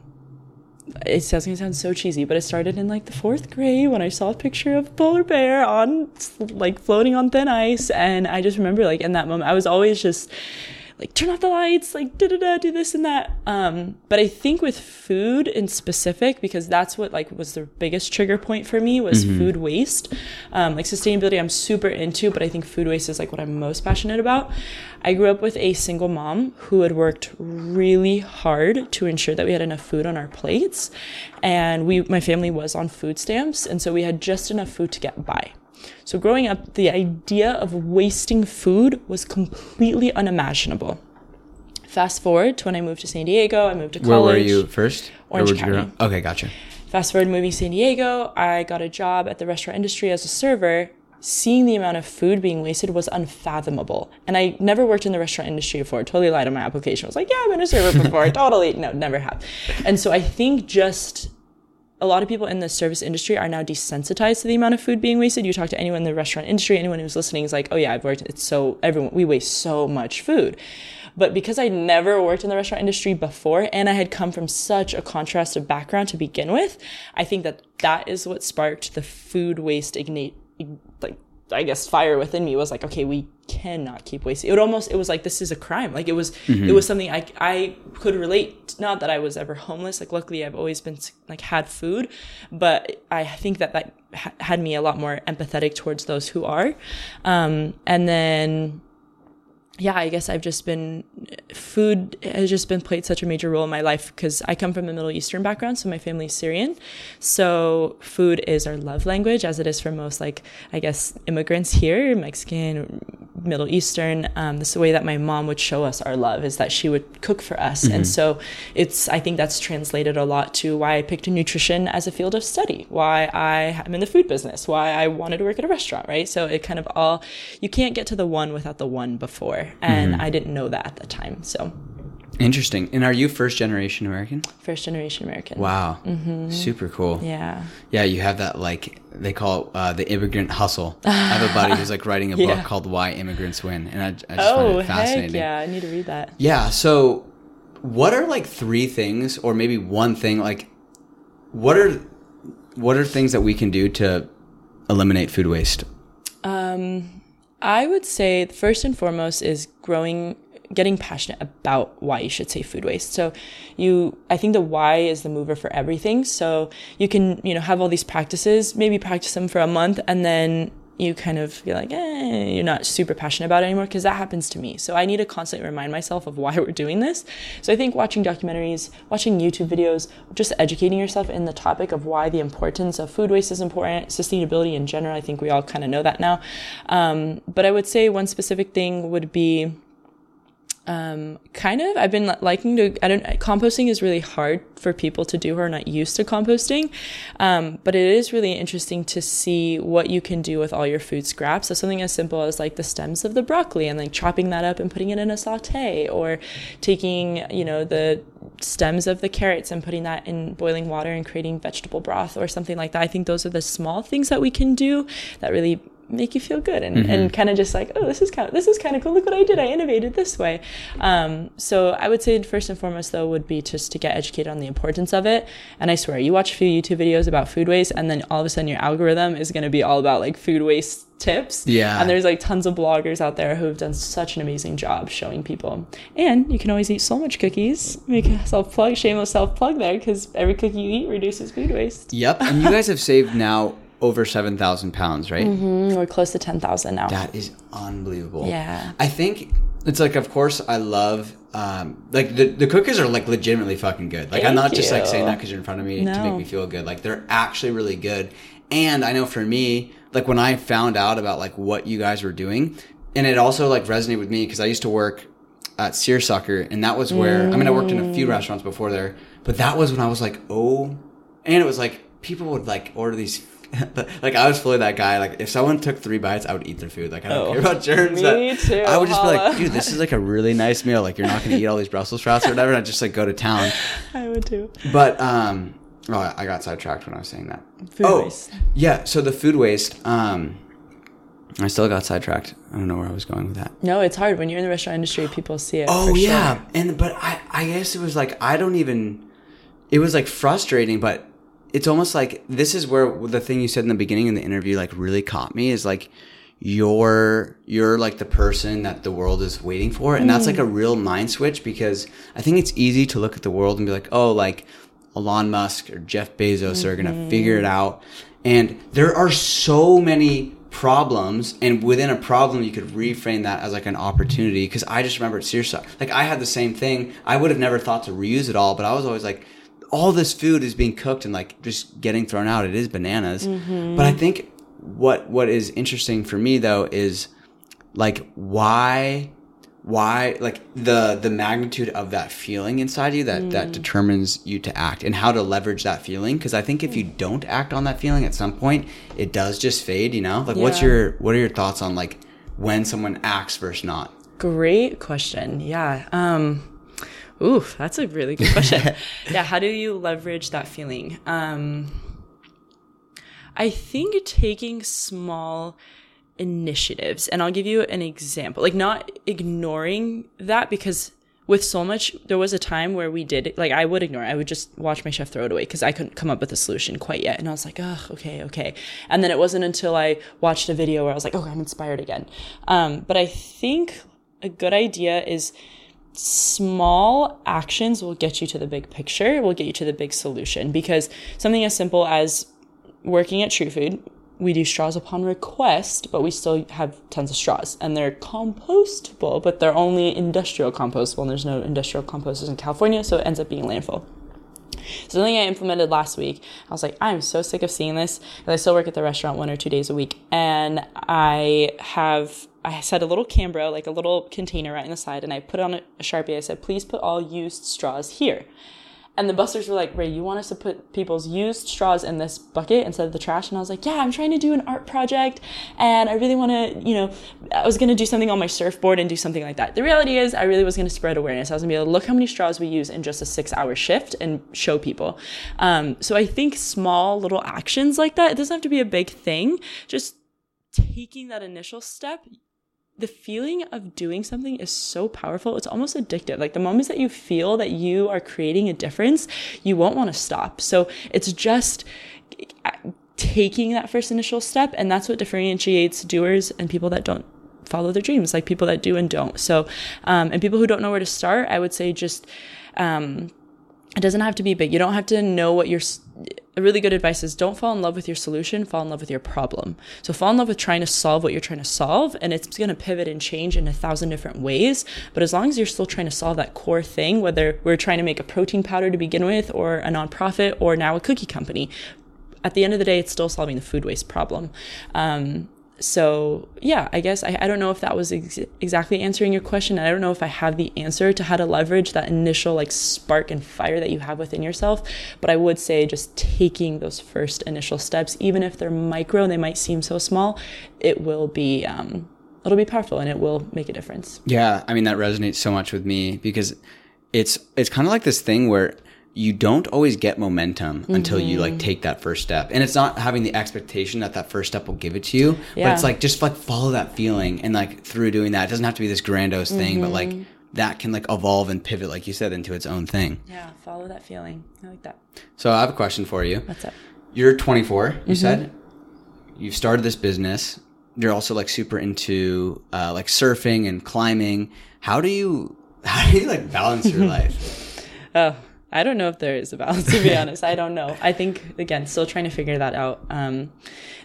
it sounds gonna sound so cheesy, but it started in like the fourth grade when I saw a picture of a polar bear on like floating on thin ice, and I just remember like in that moment I was always just like turn off the lights, like da da da, do this and that. Um, but I think with food in specific, because that's what like was the biggest trigger point for me was food waste. Um, like sustainability, I'm super into, but I think food waste is like what I'm most passionate about. I grew up with a single mom who had worked really hard to ensure that we had enough food on our plates, and we my family was on food stamps, and so we had just enough food to get by. So growing up, the idea of wasting food was completely unimaginable. Fast forward to when I moved to San Diego, I moved to college. Where were you first? Orange County. Okay, gotcha. Fast forward moving to San Diego, I got a job at the restaurant industry as a server. Seeing the amount of food being wasted was unfathomable. And I never worked in the restaurant industry before. Totally lied on my application. I was like, yeah, I've been a server before. totally. No, never have. And so I think just a lot of people in the service industry are now desensitized to the amount of food being wasted. You talk to anyone in the restaurant industry, anyone who's listening is like, oh yeah, I've worked. It's so everyone we waste so much food. But because I never worked in the restaurant industry before and I had come from such a contrasted background to begin with, I think that that is what sparked the food waste ignite, I guess fire within me was like, okay, we cannot keep wasting. It almost, it was like, this is a crime. Like it was, it was something I, I could relate. Not that I was ever homeless. Like luckily I've always been like had food, but I think that that ha- had me a lot more empathetic towards those who are. Um, and then, yeah, I guess I've just been food has just been played such a major role in my life because I come from a Middle Eastern background, so my family's Syrian. So food is our love language, as it is for most like I guess immigrants here, Mexican, Middle Eastern. Um, this is the way that my mom would show us our love is that she would cook for us, and so it's I think that's translated a lot to why I picked nutrition as a field of study, why I am in the food business, why I wanted to work at a restaurant, right? So it kind of all you can't get to the one without the one before Mm-hmm. and I didn't know that at the time. So, Interesting. And are you first generation American? first generation American. Wow. Mm-hmm. Super cool. Yeah. Yeah, you have that like they call it uh, the immigrant hustle. I have a buddy who's like writing a Yeah. book called Why Immigrants Win, and I, I just find Oh, it fascinating. heck yeah. I need to read that. Yeah. So, what are like three things, or maybe one thing? Like, what are what are things that we can do to eliminate food waste? Um, I would say first and foremost is growing getting passionate about why you should save food waste. So you I think the why is the mover for everything. So you can, you know, have all these practices, maybe practice them for a month and then you kind of feel like, eh, you're not super passionate about it anymore because that happens to me. So I need to constantly remind myself of why we're doing this. So I think watching documentaries, watching YouTube videos, just educating yourself in the topic of why the importance of food waste is important, sustainability in general. I think we all kind of know that now. Um, but I would say one specific thing would be um, kind of. I've been liking to i don't composting is really hard for people to do who are not used to composting. Um, but it is really interesting to see what you can do with all your food scraps. So something as simple as like the stems of the broccoli and like chopping that up and putting it in a saute or taking you know the stems of the carrots and putting that in boiling water and creating vegetable broth or something like that. I think those are the small things that we can do that really make you feel good and, and kind of just like oh this is kind of this is kind of cool. Look what i did. I innovated this way. Um, so i would say first and foremost though would be just to get educated on the importance of it. And i swear you watch a few youtube videos about food waste and then all of a sudden your algorithm is going to be all about like food waste tips. Yeah. and there's like tons of bloggers out there who have done such an amazing job showing people. And you can always eat so much cookies make a self plug shameless self plug there because every cookie you eat reduces food waste. Yep. And you guys have saved now over seven thousand pounds, right? Mm, we're close to 10000 now That is unbelievable. Yeah. I think it's like, of course, I love um, like the the cookies are like legitimately fucking good. Like I'm Thank not just like saying that because you're in front of me to make me feel good. Like they're actually really good. And I know for me, like when I found out about like what you guys were doing, and it also like resonated with me because I used to work at Searsucker, and that was where I mean I worked in a few restaurants before there, but that was when I was like, oh, and it was like people would like order these. like I was fully that guy. Like if someone took three bites, I would eat their food. Like I don't Oh. care about germs. Me That- too, I would just be like, dude, this is like a really nice meal. Like you're not gonna eat all these Brussels sprouts or whatever. And I just like go to town. i would too But um, oh, I got sidetracked when I was saying that. Food oh, waste. yeah. So the food waste. Um, I still got sidetracked. I don't know where I was going with that. No, it's hard when you're in the restaurant industry. People see it. Oh yeah, sure. and but I I guess it was like I don't even. it was like frustrating, but it's almost like this is where the thing you said in the beginning in the interview like really caught me is like you're you're like the person that the world is waiting for. And that's like a mm. real mind switch because i think it's easy to look at the world and be like oh like elon musk or jeff bezos are gonna mm-hmm. figure it out. And there are so many problems and within a problem you could reframe that as like an opportunity. Because i just remember seriously like i had the same thing. I would have never thought to reuse it all but i was always like all this food is being cooked and like just getting thrown out. It is bananas. Mm-hmm. But i think what what is interesting for me though is like why why like the the magnitude of that feeling inside you that that mm. determines you to act and how to leverage that feeling. Because i think if you mm. don't act on that feeling at some point it does just fade you know? Like what's your what are your thoughts on like when someone acts versus not? Great question. Yeah. Um, ooh, that's a really good question. yeah. How do you leverage that feeling? Um, I think taking small initiatives, and I'll give you an example, like not ignoring that because with so much, there was a time where we did like I would ignore. it. I would just watch my chef throw it away because I couldn't come up with a solution quite yet, and I was like, oh, okay, okay. And then it wasn't until I watched a video where I was like, oh, I'm inspired again. Um, but I think a good idea is small actions will get you to the big picture, will get you to the big solution. Because something as simple as working at True Food, we do straws upon request, but we still have tons of straws. And they're compostable, but they're only industrial compostable, and there's no industrial composters in California, so it ends up being landfill. So Something I implemented last week, I was like, I'm so sick of seeing this. I still work at the restaurant one or two days a week. And I have, I set a little Cambro, like a little container right in the side, and I put on a, Sharpie. I said, please put all used straws here. And the busters were like, Ray, you want us to put people's used straws in this bucket instead of the trash? And I was like, yeah, I'm trying to do an art project and I really want to, you know, I was going to do something on my surfboard and do something like that. The reality is, I really was going to spread awareness. I was going to be able to look how many straws we use in just a six hour shift and show people. Um, so I think small little actions like that, it doesn't have to be a big thing. Just taking that initial step, the feeling of doing something is so powerful. It's almost addictive. Like the moments that you feel that you are creating a difference, you won't want to stop. So it's just taking that first initial step. And that's what differentiates doers and people that don't follow their dreams, like people that do and don't. So, um, and people who don't know where to start, I would say just, um, it doesn't have to be big. You don't have to know what your a really good advice is don't fall in love with your solution, fall in love with your problem. So fall in love with trying to solve what you're trying to solve and it's going to pivot and change in a thousand different ways, but as long as you're still trying to solve that core thing, whether we're trying to make a protein powder to begin with or a nonprofit or now a cookie company, at the end of the day, it's still solving the food waste problem. Um, so yeah, I guess I, I don't know if that was ex- exactly answering your question. I don't know if I have the answer to how to leverage that initial like spark and fire that you have within yourself. But I would say just taking those first initial steps, even if they're micro and they might seem so small, it will be um, it'll be powerful and it will make a difference. Yeah, I mean that resonates so much with me because it's it's kind of like this thing where you don't always get momentum until you like mm-hmm. take that first step. And it's not having the expectation that that first step will give it to you, but it's like just like follow that feeling and like through doing that, it doesn't have to be this grandiose thing, but like mm-hmm. that can like evolve and pivot like you said into its own thing. Yeah, follow that feeling. I like that. So I have a question for you. What's up? You're 24, you mm-hmm. said. You've started this business. You're also like super into uh, like surfing and climbing. How do you how do you like balance your life? Oh, I don't know if there is a balance, to be honest. I don't know. I think, again, still trying to figure that out. Um,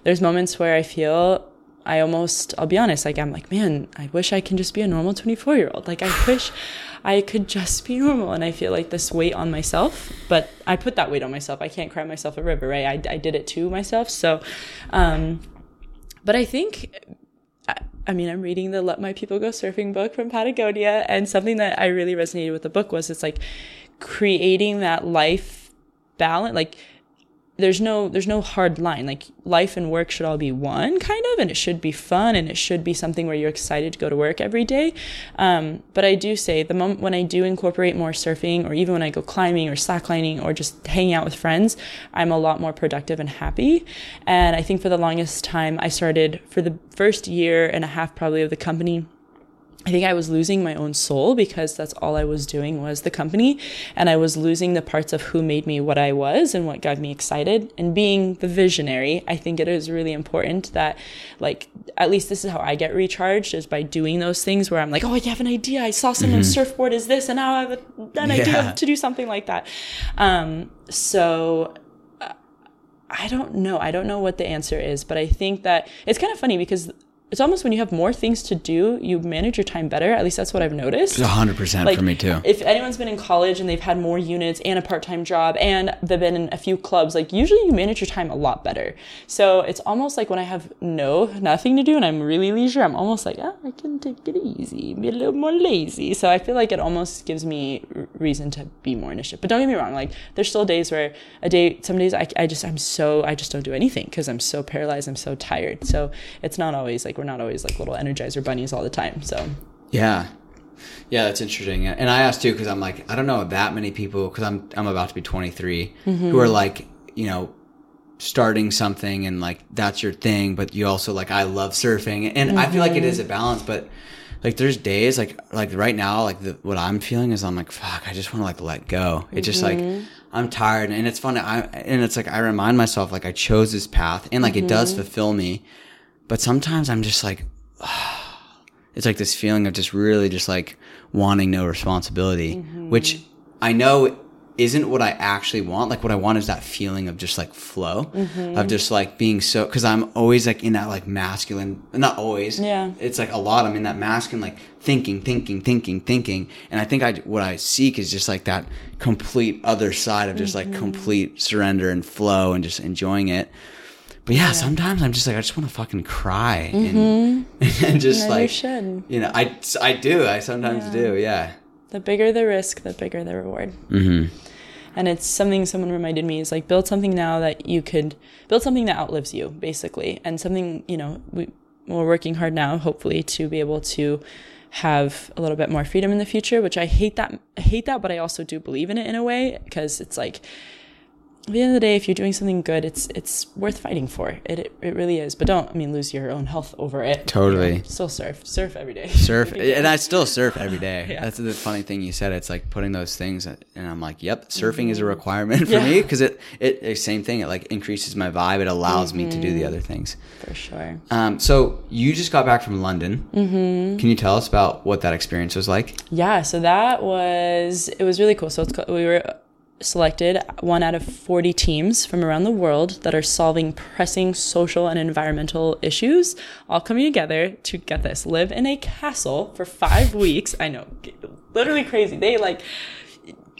there's moments where I feel I almost, I'll be honest, like, I'm like, man, I wish I can just be a normal 24 year old. Like, I wish I could just be normal. And I feel like this weight on myself, but I put that weight on myself. I can't cry myself a river, right? I, I did it to myself. So, um, but I think I- I mean, I'm reading the Let My People Go Surfing book from Patagonia, and something that I really resonated with the book was it's like creating that life balance. Like, there's no there's no hard line. Like, life and work should all be one kind of, and it should be fun, and it should be something where you're excited to go to work every day. Um, but I do say the moment when I do incorporate more surfing, or even when I go climbing or slacklining or just hanging out with friends, I'm a lot more productive and happy. And I think for the longest time, I started for the first year and a half probably of the company. I think I was losing my own soul because that's all I was doing was the company. And I was losing the parts of who made me what I was and what got me excited. And being the visionary, I think it is really important that, like, at least this is how I get recharged is by doing those things where I'm like, oh, I have an idea. I saw someone's mm-hmm. surfboard is this, and now I have an yeah. idea to do something like that. Um, so uh, I don't know. I don't know what the answer is, but I think that it's kind of funny because it's almost when you have more things to do, you manage your time better. At least that's what I've noticed. It's 100% like, for me too. If anyone's been in college and they've had more units and a part time job and they've been in a few clubs, like usually you manage your time a lot better. So it's almost like when I have no, nothing to do and I'm really leisure, I'm almost like, oh, I can take it easy, be a little more lazy. So I feel like it almost gives me reason to be more initiative. But don't get me wrong, like there's still days where a day, some days I, I just, I'm so, I just don't do anything because I'm so paralyzed, I'm so tired. So it's not always like we're not always like little energizer bunnies all the time. So yeah, yeah, that's interesting. And I asked too because I'm like I don't know that many people because I'm I'm about to be 23 mm-hmm. who are like you know starting something and like that's your thing, but you also like I love surfing and mm-hmm. I feel like it is a balance, but like there's days like like right now like the, what I'm feeling is I'm like fuck I just want to like let go. It's just like mm-hmm. I'm tired and it's fun. I and it's like I remind myself like I chose this path and like mm-hmm. it does mm-hmm. fulfill me but sometimes I'm just like, it's like this feeling of just really just like wanting no responsibility, mm-hmm. which I know isn't what I actually want. Like what I want is that feeling of just like flow mm-hmm. of just like being so, cause I'm always like in that like masculine, not always. Yeah. It's like a lot. I'm in that masculine, like thinking, thinking, thinking, thinking. And I think I, what I seek is just like that complete other side of just mm-hmm. like complete surrender and flow and just enjoying it. But yeah, yeah, sometimes I'm just like I just want to fucking cry mm-hmm. and, and just like you. You know, I I do. I sometimes yeah. do. Yeah. The bigger the risk, the bigger the reward. Mm-hmm. And it's something someone reminded me is like build something now that you could build something that outlives you, basically, and something you know we we're working hard now, hopefully, to be able to have a little bit more freedom in the future. Which I hate that I hate that, but I also do believe in it in a way because it's like at the end of the day, if you're doing something good, it's it's worth fighting for. It, it, it really is. But don't, I mean, lose your own health over it. Totally. You know, still surf. Surf every day. Surf. and I still surf every day. yeah. That's the funny thing you said. It's like putting those things, and I'm like, yep, surfing mm-hmm. is a mm-hmm. requirement for yeah. me because it, it, same thing. It like increases my vibe. It allows mm-hmm. me to do the other things. For sure. Um, so you just got back from London. Mm-hmm. Can you tell us about what that experience was like? Yeah. So that was, it was really cool. So it's, we were, selected one out of 40 teams from around the world that are solving pressing social and environmental issues, all coming together to get this live in a castle for five weeks. I know, literally crazy. They like,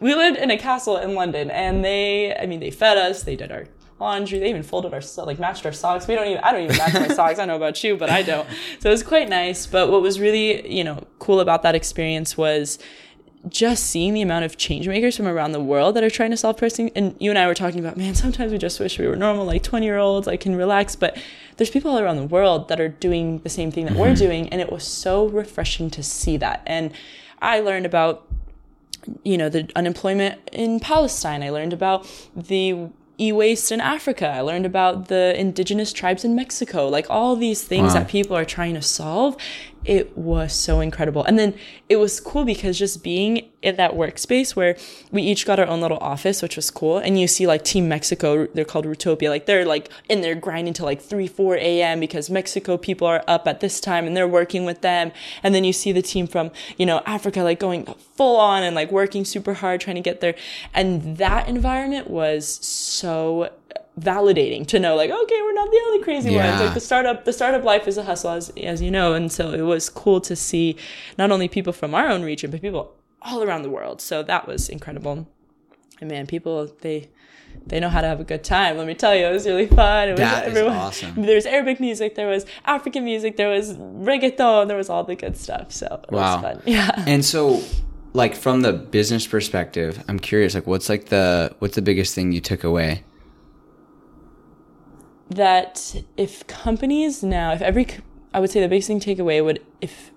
we lived in a castle in London and they, I mean, they fed us, they did our laundry. They even folded our like matched our socks. We don't even I don't even match my socks. I know about you, but I don't. So it was quite nice. But what was really you know cool about that experience was just seeing the amount of change makers from around the world that are trying to solve pressing and you and I were talking about man sometimes we just wish we were normal like 20 year olds I can relax. But there's people all around the world that are doing the same thing that mm-hmm. we're doing. And it was so refreshing to see that. And I learned about you know the unemployment in Palestine. I learned about the e-waste in Africa. I learned about the indigenous tribes in Mexico, like all these things wow. that people are trying to solve it was so incredible. And then it was cool because just being in that workspace where we each got our own little office, which was cool. And you see like Team Mexico, they're called Rootopia, like they're like in there grinding till like 3, 4 a.m. because Mexico people are up at this time and they're working with them. And then you see the team from, you know, Africa like going full on and like working super hard trying to get there. And that environment was so validating to know like okay we're not the only crazy yeah. ones like the startup the startup life is a hustle as, as you know and so it was cool to see not only people from our own region but people all around the world so that was incredible and man people they they know how to have a good time. Let me tell you, it was really fun. It was that everyone, is awesome. There was Arabic music, there was African music, there was reggaeton, there was all the good stuff. So it wow. was fun. Yeah. And so, like from the business perspective, I'm curious, like what's like the what's the biggest thing you took away that if companies now, if every, I would say the biggest thing takeaway would, if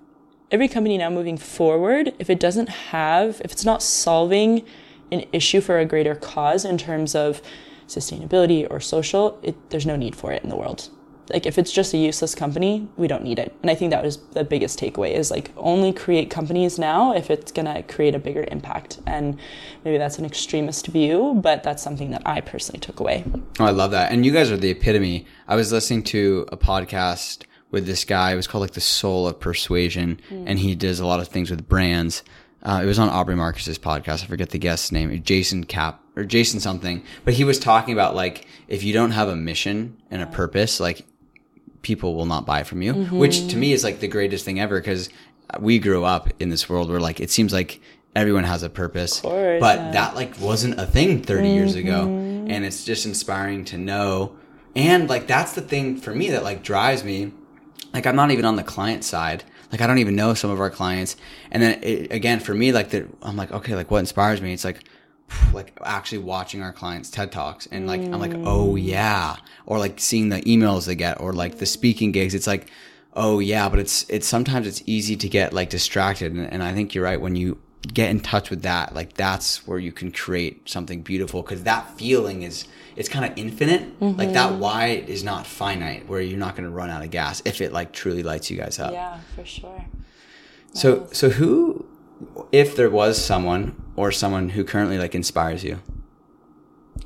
every company now moving forward, if it doesn't have, if it's not solving an issue for a greater cause in terms of sustainability or social, it, there's no need for it in the world. Like if it's just a useless company, we don't need it. And I think that was the biggest takeaway is like only create companies now if it's going to create a bigger impact. And maybe that's an extremist view, but that's something that I personally took away. Oh, I love that. And you guys are the epitome. I was listening to a podcast with this guy. It was called like the Soul of Persuasion, mm. and he does a lot of things with brands. Uh, it was on Aubrey Marcus's podcast. I forget the guest's name, Jason Cap or Jason something. But he was talking about like if you don't have a mission and a purpose, like people will not buy from you. Mm-hmm. Which to me is like the greatest thing ever because we grew up in this world where like it seems like everyone has a purpose, course, but yeah. that like wasn't a thing 30 mm-hmm. years ago, and it's just inspiring to know. And like that's the thing for me that like drives me. Like I'm not even on the client side like I don't even know some of our clients. And then it, again, for me, like that, I'm like, okay, like what inspires me? It's like, like actually watching our clients TED Talks and like, mm. I'm like, oh yeah. Or like seeing the emails they get or like the speaking gigs. It's like, oh yeah, but it's, it's sometimes it's easy to get like distracted. And, and I think you're right. When you get in touch with that, like that's where you can create something beautiful because that feeling is, it's kind of infinite. Mm-hmm. Like that why is not finite, where you're not going to run out of gas if it like truly lights you guys up. Yeah, for sure. So so who, if there was someone or someone who currently like inspires you?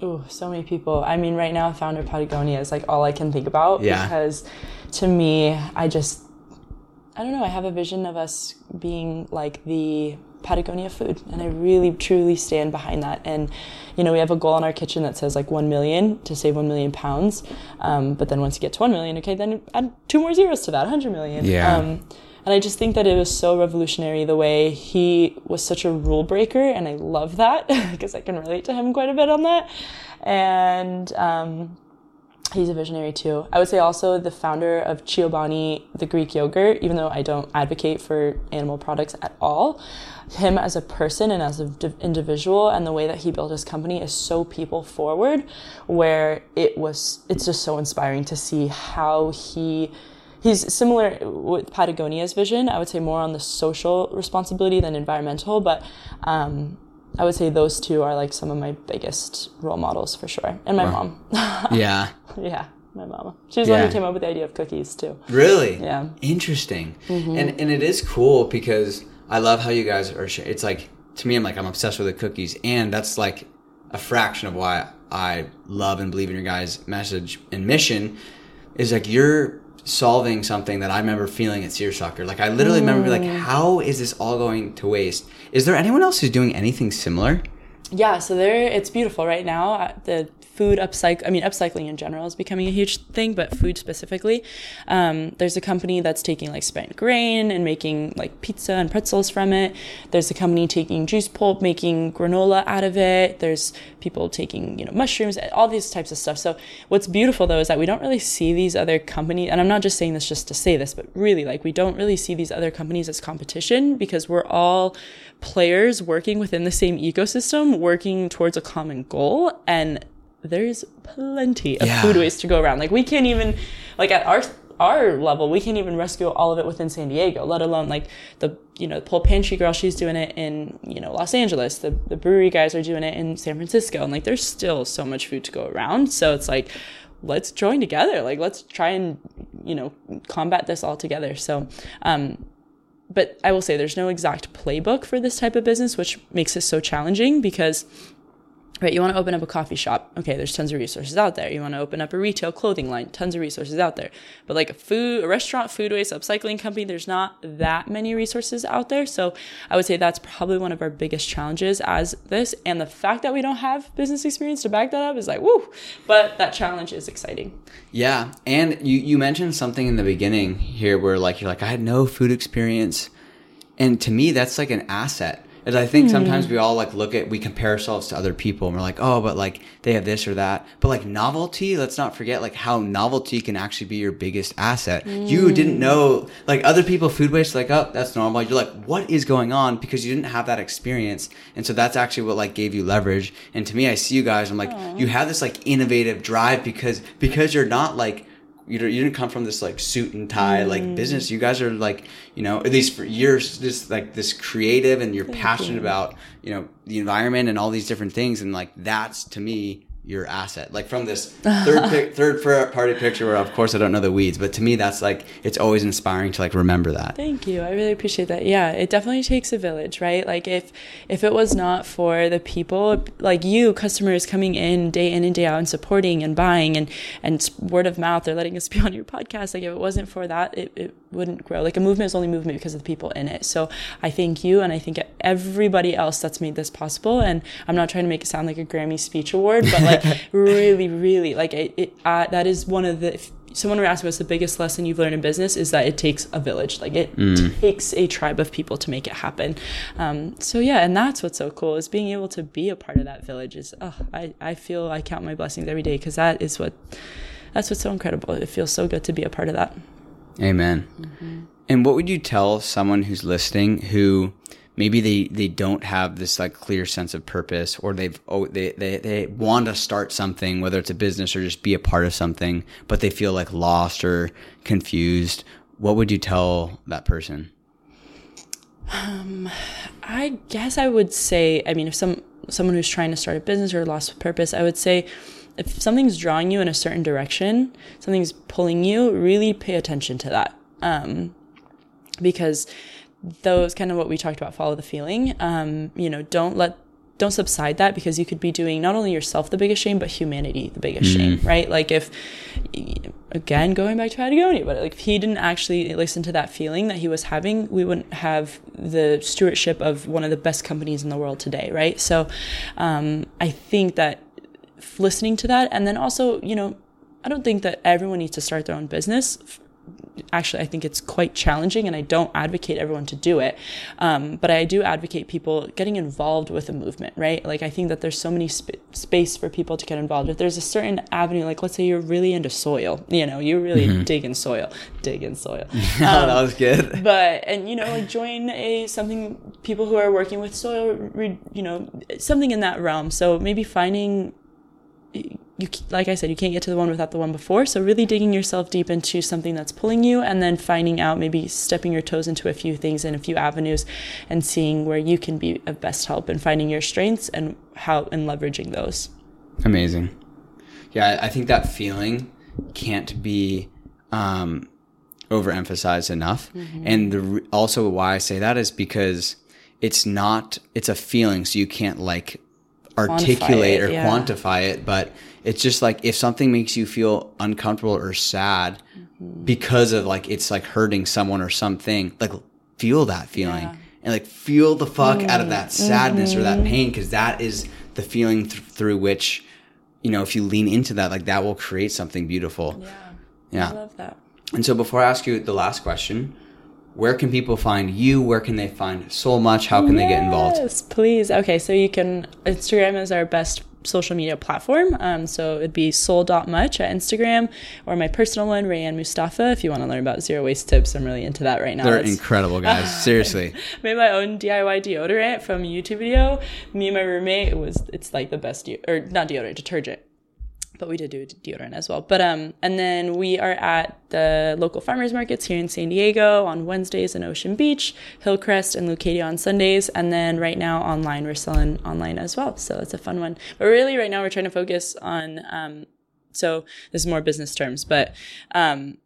Oh, so many people. I mean, right now, founder Patagonia is like all I can think about yeah. because to me, I just, I don't know, I have a vision of us being like the Patagonia food. And I really, truly stand behind that. And, you know, we have a goal in our kitchen that says like 1 million to save 1 million pounds. Um, but then once you get to 1 million, okay, then add two more zeros to that, 100 million. Yeah. Um, and I just think that it was so revolutionary the way he was such a rule breaker. And I love that because I can relate to him quite a bit on that. And, um, he's a visionary too. I would say also the founder of Chobani, the Greek yogurt, even though I don't advocate for animal products at all him as a person and as an individual and the way that he built his company is so people forward where it was it's just so inspiring to see how he he's similar with patagonia's vision i would say more on the social responsibility than environmental but um, I would say those two are like some of my biggest role models for sure. And my wow. mom. yeah. Yeah my mama. She's the one who came up with the idea of cookies too. Really? Yeah. Interesting. Mm-hmm. And and it is cool because I love how you guys are. It's like to me, I'm like I'm obsessed with the cookies, and that's like a fraction of why I love and believe in your guys' message and mission. Is like you're solving something that I remember feeling at Searsucker. Like I literally remember like, mm. how is this all going to waste? Is there anyone else who's doing anything similar? Yeah, so there it's beautiful right now. Uh, the food upcycle i mean upcycling in general is becoming a huge thing but food specifically. Um, there's a company that's taking like spent grain and making like pizza and pretzels from it. There's a company taking juice pulp making granola out of it. There's people taking you know mushrooms all these types of stuff. So what's beautiful though is that we don't really see these other companies and i'm not just saying this just to say this but really like we don't really see these other companies as competition because we're all players working within the same ecosystem working towards a common goal and there's plenty of yeah. food waste to go around. Like we can't even like at our our level, we can't even rescue all of it within San Diego, let alone like the you know, Pulp Pantry girl, she's doing it in, you know, Los Angeles. The the brewery guys are doing it in San Francisco. And like there's still so much food to go around. So it's like let's join together. Like let's try and, you know, combat this all together. So um but I will say there's no exact playbook for this type of business, which makes it so challenging because right you want to open up a coffee shop. Okay there's tons of resources out there. You want to open up a retail clothing line tons of resources out there. But like a food a restaurant food waste upcycling company there's not that many resources out there. So i would say that's probably one of our biggest challenges as this. And the fact that we don't have business experience to back that up is like woo! But that challenge is exciting. Yeah and you you mentioned something in the beginning here where like you're like i had no food experience. And to me that's like an asset is I think mm. sometimes we all like look at we compare ourselves to other people and we're like, oh, but like they have this or that. But like novelty, let's not forget like how novelty can actually be your biggest asset. Mm. You didn't know like other people food waste like, oh, that's normal. You're like, what is going on? Because you didn't have that experience. And so that's actually what like gave you leverage. And to me, I see you guys, I'm like, Aww. you have this like innovative drive because because you're not like you you didn't come from this like suit and tie mm. like business. You guys are like you know at least for years just like this creative and you're Thank passionate you. about you know the environment and all these different things and like that's to me your asset. Like from this third pic- third party picture, where of course I don't know the weeds, but to me that's like it's always inspiring to like remember that. Thank you. I really appreciate that. Yeah, it definitely takes a village, right? Like if if it was not for the people like you, customers coming in day in and day out and supporting and buying and and word of mouth, they're letting us be on your podcast. Like if it wasn't for that, it, it wouldn't grow. Like a movement is only movement because of the people in it. So I thank you and I think everybody else that's made this possible. And I'm not trying to make it sound like a Grammy speech award, but like really, really, like it, it uh, that is one of the. If someone were asking what's the biggest lesson you've learned in business is that it takes a village. Like it mm. takes a tribe of people to make it happen. Um, so yeah, and that's what's so cool is being able to be a part of that village. Is oh, I I feel I count my blessings every day because that is what that's what's so incredible. It feels so good to be a part of that. Amen. Mm-hmm. And what would you tell someone who's listening who maybe they, they don't have this like clear sense of purpose or they've oh they, they, they want to start something whether it's a business or just be a part of something but they feel like lost or confused what would you tell that person um i guess i would say i mean if some someone who's trying to start a business or lost purpose i would say if something's drawing you in a certain direction something's pulling you really pay attention to that. Um because those kind of what we talked about follow the feeling. Um, you know don't let don't subside that because you could be doing not only yourself the biggest shame but humanity the biggest mm shame right? Like if again going back to patagonia but like if he didn't actually listen to that feeling that he was having we wouldn't have the stewardship of one of the best companies in the world today right? So um, i think that listening to that and then also you know i don't think that everyone needs to start their own business actually I think it's quite challenging and I don't advocate everyone to do it. Um, but I do advocate people getting involved with a movement, right? Like I think that there's so many sp- space for people to get involved. If there's a certain avenue, like let's say you're really into soil, you know, you really mm-hmm. dig in soil, dig in soil. Um, that was good. But, and you know, like join a, something, people who are working with soil, re, you know, something in that realm. So maybe finding you like I said, you can't get to the one without the one before. So really digging yourself deep into something that's pulling you, and then finding out maybe stepping your toes into a few things and a few avenues, and seeing where you can be of best help and finding your strengths and how and leveraging those. Amazing. Yeah, I think that feeling can't be um, overemphasized enough. Mm-hmm. And the, also why I say that is because it's not it's a feeling, so you can't like articulate it, or yeah. quantify it, but it's just like if something makes you feel uncomfortable or sad mm-hmm. because of like it's like hurting someone or something, like feel that feeling yeah. and like feel the fuck mm-hmm. out of that sadness mm-hmm. or that mm-hmm. pain because that is the feeling th- through which you know if you lean into that like that will create something beautiful. Yeah. Yeah. I love that. And so before I ask you the last question, where can people find you? Where can they find SoulMuch? How can yes, they get involved? Yes, please. Okay, so you can, Instagram is our best social media platform. Um, so it'd be soul.much at Instagram or my personal one, Reyanne Mustafa. If you want to learn about zero waste tips, I'm really into that right now. They're it's, incredible, guys. Seriously. made my own DIY deodorant from a YouTube video. Me and my roommate, it was, it's like the best, de- or not deodorant, detergent but we did do deodorant as well. But um, and then we are at the local farmers markets here in San Diego on Wednesdays in Ocean Beach, Hillcrest, and Leucadia on Sundays. And then right now online, we're selling online as well. So it's a fun one. But really, right now we're trying to focus on um, so this is more business terms, but um,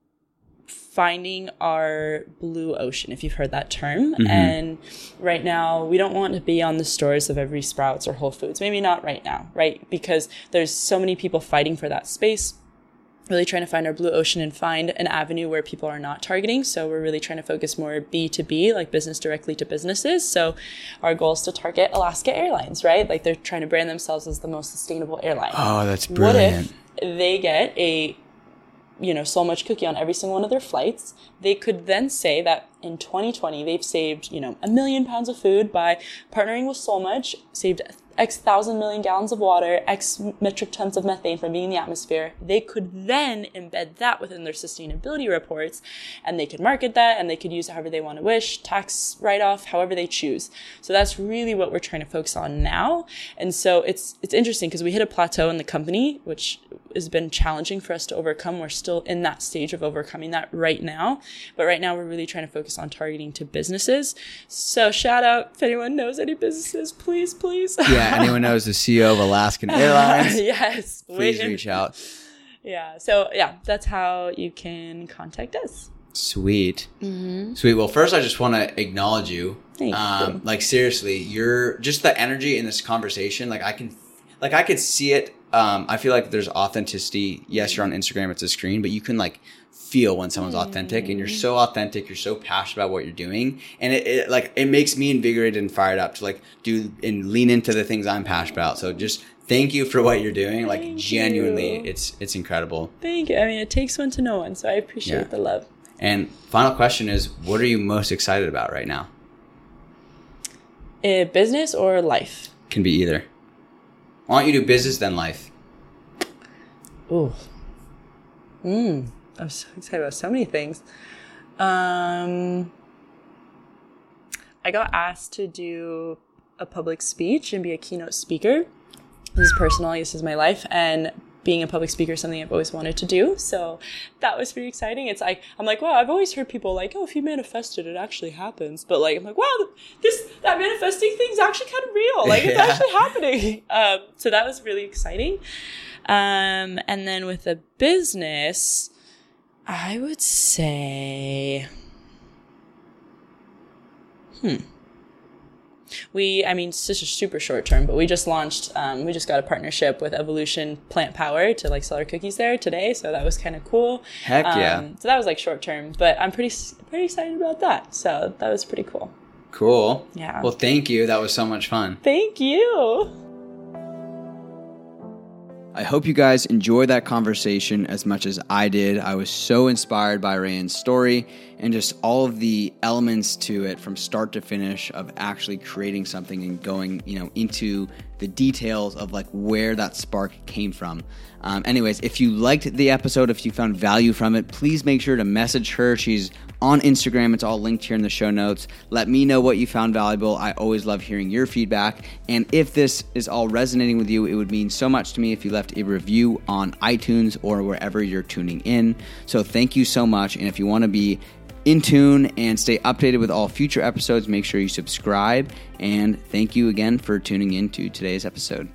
finding our blue ocean, if you've heard that term. Mm-hmm. And right now, we don't want to be on the stores of every Sprouts or Whole Foods. Maybe not right now, right? Because there's so many people fighting for that space. Really trying to find our blue ocean and find an avenue where people are not targeting. So we're really trying to focus more B2B, like business directly to businesses. So our goal is to target Alaska Airlines, right? Like they're trying to brand themselves as the most sustainable airline. Oh, that's brilliant. What if they get a you know, SoulMuch cookie on every single one of their flights, they could then say that in 2020 they've saved, you know, a million pounds of food by partnering with SoulMuch, saved X thousand million gallons of water, X metric tons of methane from being in the atmosphere. They could then embed that within their sustainability reports and they could market that and they could use however they want to wish, tax write off, however they choose. So that's really what we're trying to focus on now. And so it's, it's interesting because we hit a plateau in the company, which has been challenging for us to overcome. We're still in that stage of overcoming that right now. But right now, we're really trying to focus on targeting to businesses. So, shout out if anyone knows any businesses, please, please. Yeah, anyone knows the CEO of Alaskan Airlines, yes. please wait. reach out. Yeah. So, yeah, that's how you can contact us. Sweet. Sweet. Well, first, I just want to acknowledge you. Thank um, you. Like seriously, you're just the energy in this conversation. Like I can, like I could see it. Um, I feel like there's authenticity. Yes, you're on Instagram; it's a screen, but you can like feel when someone's authentic, and you're so authentic. You're so passionate about what you're doing, and it, it like it makes me invigorated and fired up to like do and lean into the things I'm passionate about. So just thank you for what you're doing. Like Thank genuinely, you. it's it's incredible. Thank you. I mean, it takes one to know one, so I appreciate Yeah. the love. And final question is, what are you most excited about right now? Eh, business or life? Can be either. Why don't you do business then life? Oh. Mm. I'm so excited about so many things. Um, I got asked to do a public speech and be a keynote speaker. This is personal. This is my life, and being a public speaker is something I've always wanted to do. So that was pretty exciting. It's like I'm like, wow, I've always heard people like, oh, if you manifest it, it actually happens. But like, I'm like, wow, this that manifesting thing's actually kind of real. Like it's Yeah. actually happening. Um, so that was really exciting. Um, and then with the business, I would say, hmm. We, I mean, it's just a super short term, but we just launched, um, we just got a partnership with Evolution Plant Power to like sell our cookies there today. So that was kind of cool. Heck yeah. Um, so that was like short term, but I'm pretty, pretty excited about that. So that was pretty cool. Cool. Yeah. Well, thank you. That was so much fun. Thank you. I hope you guys enjoyed that conversation as much as I did. I was so inspired by Reyanne's story and just all of the elements to it from start to finish of actually creating something and going, you know, into the details of like where that spark came from. Um, anyways, if you liked the episode, if you found value from it, please make sure to message her. She's on Instagram. It's all linked here in the show notes. Let me know what you found valuable. I always love hearing your feedback. And if this is all resonating with you, it would mean so much to me if you left a review on iTunes or wherever you're tuning in. So thank you so much. And if you want to be in tune and stay updated with all future episodes, make sure you subscribe. And thank you again for tuning in to today's episode.